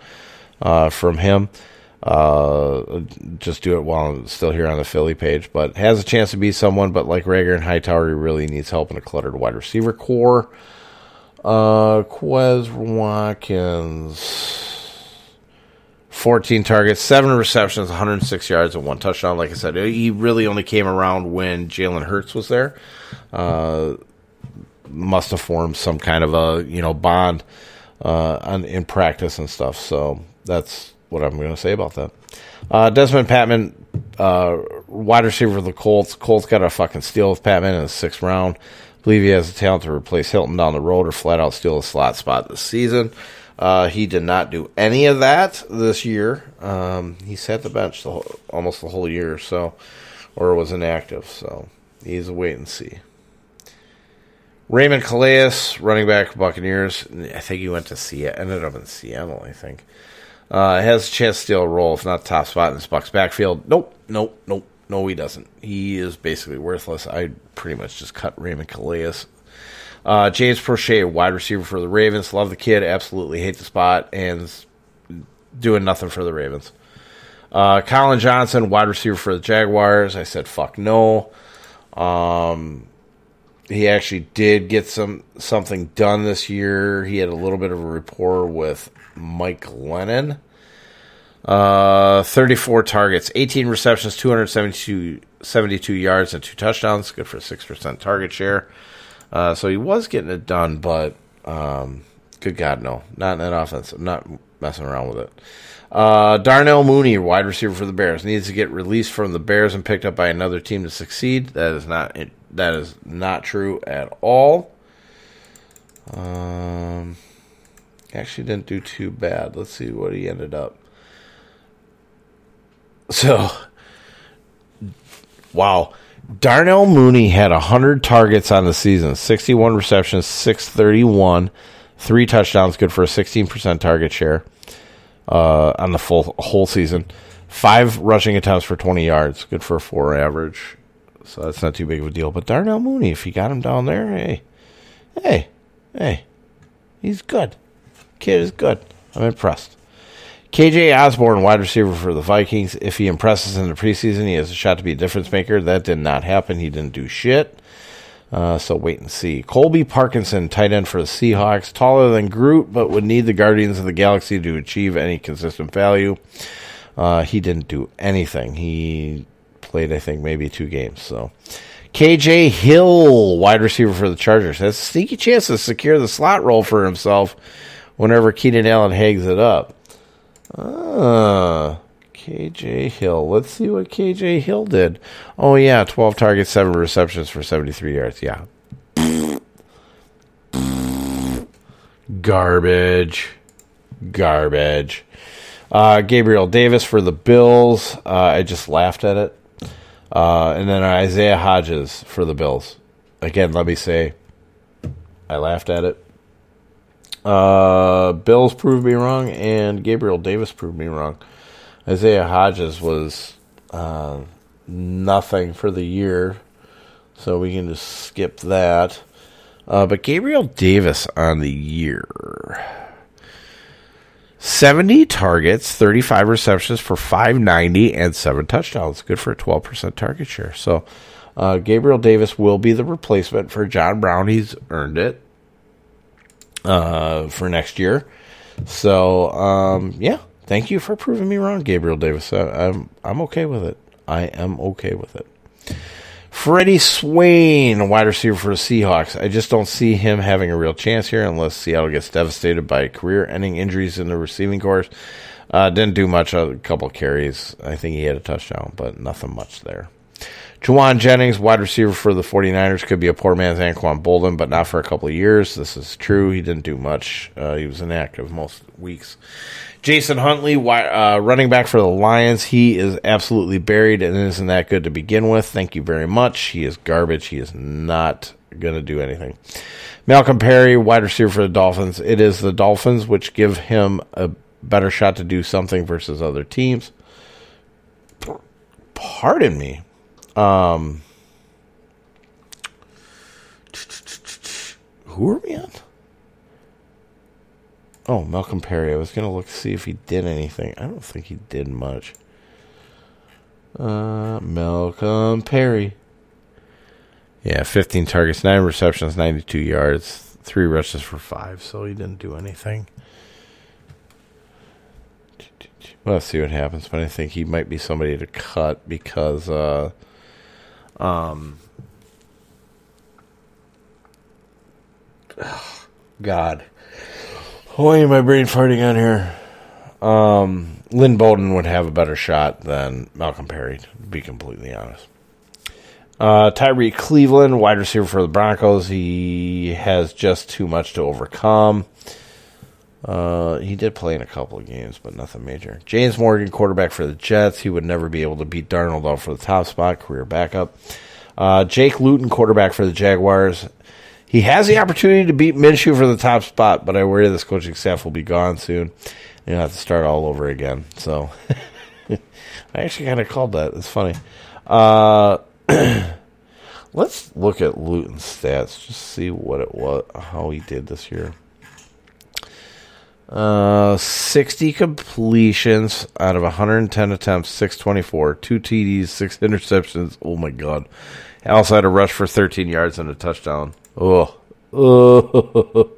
uh, from him. Uh, just do it while I'm still here on the Philly page, but has a chance to be someone. But like Reagor and Hightower, he really needs help in a cluttered wide receiver core. Uh, Quez Watkins, 14 targets, seven receptions, 106 yards, and one touchdown. Like I said, he really only came around when Jalen Hurts was there. Uh, must have formed some kind of a you know bond uh, on, in practice and stuff. So that's what I'm going to say about that. Uh, Dezmon Patmon, uh, wide receiver for the Colts. Colts got a fucking steal with Patmon in the sixth round. Believe he has the talent to replace Hilton down the road or flat out steal a slot spot this season. Uh, he did not do any of that this year. Um, he sat the bench the whole, almost the whole year, so or was inactive. So he's a wait and see. Raymond Calais, running back, Buccaneers. I think he went to Seattle. Ended up in Seattle, I think. Uh, has a chance to steal a role, if not top spot in this Bucks backfield. Nope, nope, nope, no, he doesn't. He is basically worthless. I pretty much just cut Raymond Calais. Uh, James Proche, wide receiver for the Ravens. Love the kid. Absolutely hate the spot and doing nothing for the Ravens. Uh, Collin Johnson, wide receiver for the Jaguars. I said fuck no. Um, he actually did get some something done this year. He had a little bit of a rapport with Mike Lennon. Uh, 34 targets, 18 receptions, 272 72 yards, and two touchdowns. Good for 6% target share. Uh, so he was getting it done, but um, good God, no. Not in that offense. I'm not messing around with it. Uh, Darnell Mooney, wide receiver for the Bears, needs to get released from the Bears and picked up by another team to succeed. That is not that is not true at all. Um, actually didn't do too bad. Let's see what he ended up. So, wow. Darnell Mooney had 100 targets on the season, 61 receptions, 631, three touchdowns, good for a 16% target share uh, on the full whole season. Five rushing attempts for 20 yards, good for a four average. So that's not too big of a deal. But Darnell Mooney, if you got him down there, hey, hey, hey, he's good. Kid is good. I'm impressed. KJ Osborne, wide receiver for the Vikings. If he impresses in the preseason, he has a shot to be a difference maker. That did not happen. He didn't do shit. Uh, so wait and see. Colby Parkinson, tight end for the Seahawks, taller than Groot, but would need the Guardians of the Galaxy to achieve any consistent value. Uh, he didn't do anything. He played, I think, maybe two games. So KJ Hill, wide receiver for the Chargers, has a sneaky chance to secure the slot role for himself whenever Keenan Allen hags it up. Ah, KJ Hill. Let's see what KJ Hill did. Oh, yeah, 12 targets, 7 receptions for 73 yards. Yeah. Garbage. Garbage. Uh, Gabriel Davis for the Bills. Uh, I just laughed at it. Uh, and then Isaiah Hodgins for the Bills. Again, let me say, I laughed at it. Uh, Bills proved me wrong, and Gabriel Davis proved me wrong. Isaiah Hodgins was uh, nothing for the year, so we can just skip that. Uh, but Gabriel Davis on the year. 70 targets, 35 receptions for 590 and 7 touchdowns. Good for a 12% target share. So uh, Gabriel Davis will be the replacement for John Brown. He's earned it uh, for next year. So um, yeah, thank you for proving me wrong, Gabriel Davis. I, I'm I'm okay with it. I am okay with it. Freddie Swain, wide receiver for the Seahawks. I just don't see him having a real chance here unless Seattle gets devastated by career-ending injuries in the receiving corps. Uh, didn't do much. A couple carries. I think he had a touchdown, but nothing much there. Jauan Jennings, wide receiver for the 49ers, could be a poor man's Anquan Boldin, but not for a couple of years. This is true. He didn't do much. Uh, he was inactive most weeks. Jason Huntley, uh, running back for the Lions, he is absolutely buried and isn't that good to begin with. Thank you very much. He is garbage. He is not going to do anything. Malcolm Perry, wide receiver for the Dolphins. It is the Dolphins which give him a better shot to do something versus other teams. Pardon me. Um, who are we on? Oh, Malcolm Perry. I was gonna look to see if he did anything. I don't think he did much. Uh, Malcolm Perry. Yeah, 15 targets, 9 receptions, 92 yards, 3 rushes for 5, so he didn't do anything. Well, let's see what happens, but I think he might be somebody to cut because uh, um, God. Why am I brain farting on here? Um, Lynn Bowden would have a better shot than Malcolm Perry, to be completely honest. Uh, Tyrie Cleveland, wide receiver for the Broncos. He has just too much to overcome. Uh, he did play in a couple of games, but nothing major. James Morgan, quarterback for the Jets. He would never be able to beat Darnold out for the top spot, career backup. Uh, Jake Luton, quarterback for the Jaguars. He has the opportunity to beat Minshew for the top spot, but I worry this coaching staff will be gone soon. You'll have to start all over again. So I actually kind of called that. It's funny. Uh, let's look at Luton's stats. Just see what it was, how he did this year. Uh, 60 completions out of 110 attempts, 624, two TDs, six interceptions. Oh my god! Also had a rush for 13 yards and a touchdown. Oh, oh.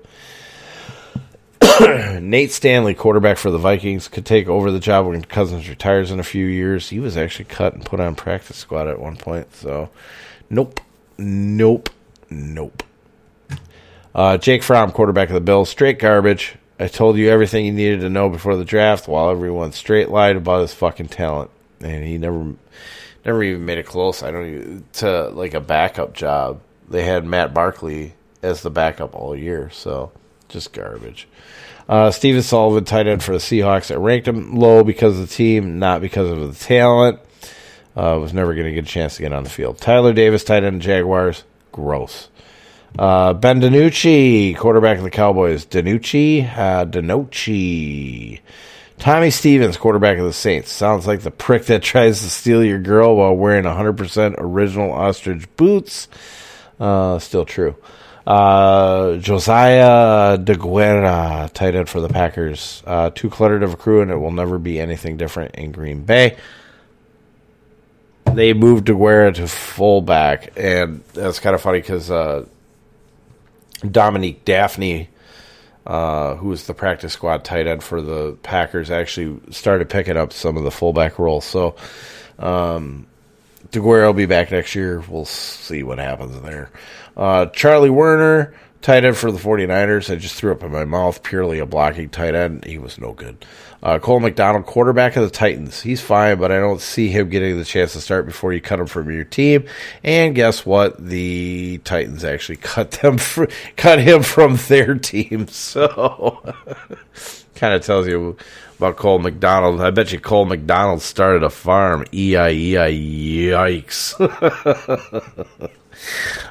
Nate Stanley, quarterback for the Vikings, could take over the job when Cousins retires in a few years. He was actually cut and put on practice squad at one point. So, nope, nope, nope. Uh, Jake Fromm, quarterback of the Bills, straight garbage. I told you everything you needed to know before the draft, while everyone straight lied about his fucking talent, and he never, never even made it close. I don't even to like a backup job. They had Matt Barkley as the backup all year, so just garbage. Uh, Stephen Sullivan, tight end for the Seahawks. I ranked him low because of the team, not because of the talent. Uh, was never going to get a chance to get on the field. Tyler Davis, tight end Jaguars. Gross. Uh, ben DiNucci, quarterback of the Cowboys. DiNucci, uh, DiNucci. Tommy Stevens, quarterback of the Saints. Sounds like the prick that tries to steal your girl while wearing 100% original ostrich boots. Uh, still true. Uh, Josiah Deguara, tight end for the Packers. Uh, too cluttered of a crew, and it will never be anything different in Green Bay. They moved Deguara to fullback, and that's kind of funny because uh, Dominique Dafney, uh, who was the practice squad tight end for the Packers, actually started picking up some of the fullback roles. So um, Deguara will be back next year. We'll see what happens there. Uh, Charlie Woerner, tight end for the 49ers. I just threw up in my mouth, purely a blocking tight end. He was no good. Uh, Cole McDonald, quarterback of the Titans. He's fine, but I don't see him getting the chance to start before you cut him from your team. And guess what? The Titans actually cut them, fr- cut him from their team. So, kind of tells you about Cole McDonald. I bet you Cole McDonald started a farm. E I E I yikes.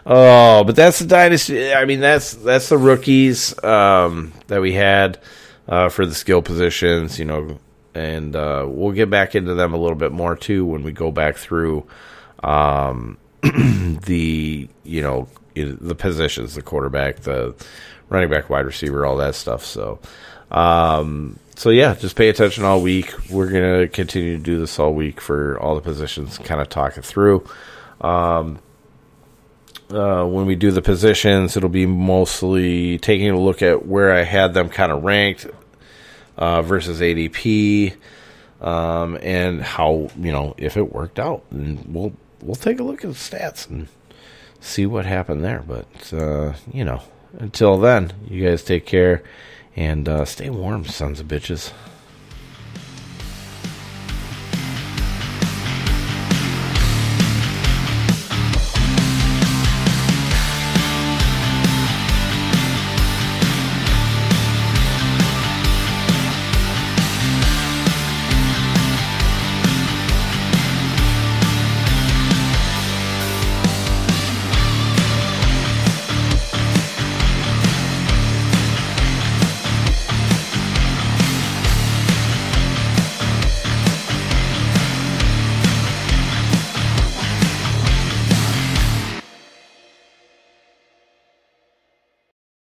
oh, but that's the dynasty. I mean, that's that's the rookies um, that we had uh, for the skill positions. You know, and uh, we'll get back into them a little bit more too when we go back through um, the you know the positions, the quarterback, the running back, wide receiver, all that stuff. So. Um, so yeah, just pay attention all week. We're gonna continue to do this all week for all the positions, kind of talk it through. Um, uh, when we do the positions, it'll be mostly taking a look at where I had them kind of ranked uh, versus ADP, um, and how you know if it worked out. And we'll we'll take a look at the stats and see what happened there. But uh, you know, until then, you guys take care and uh, stay warm, sons of bitches.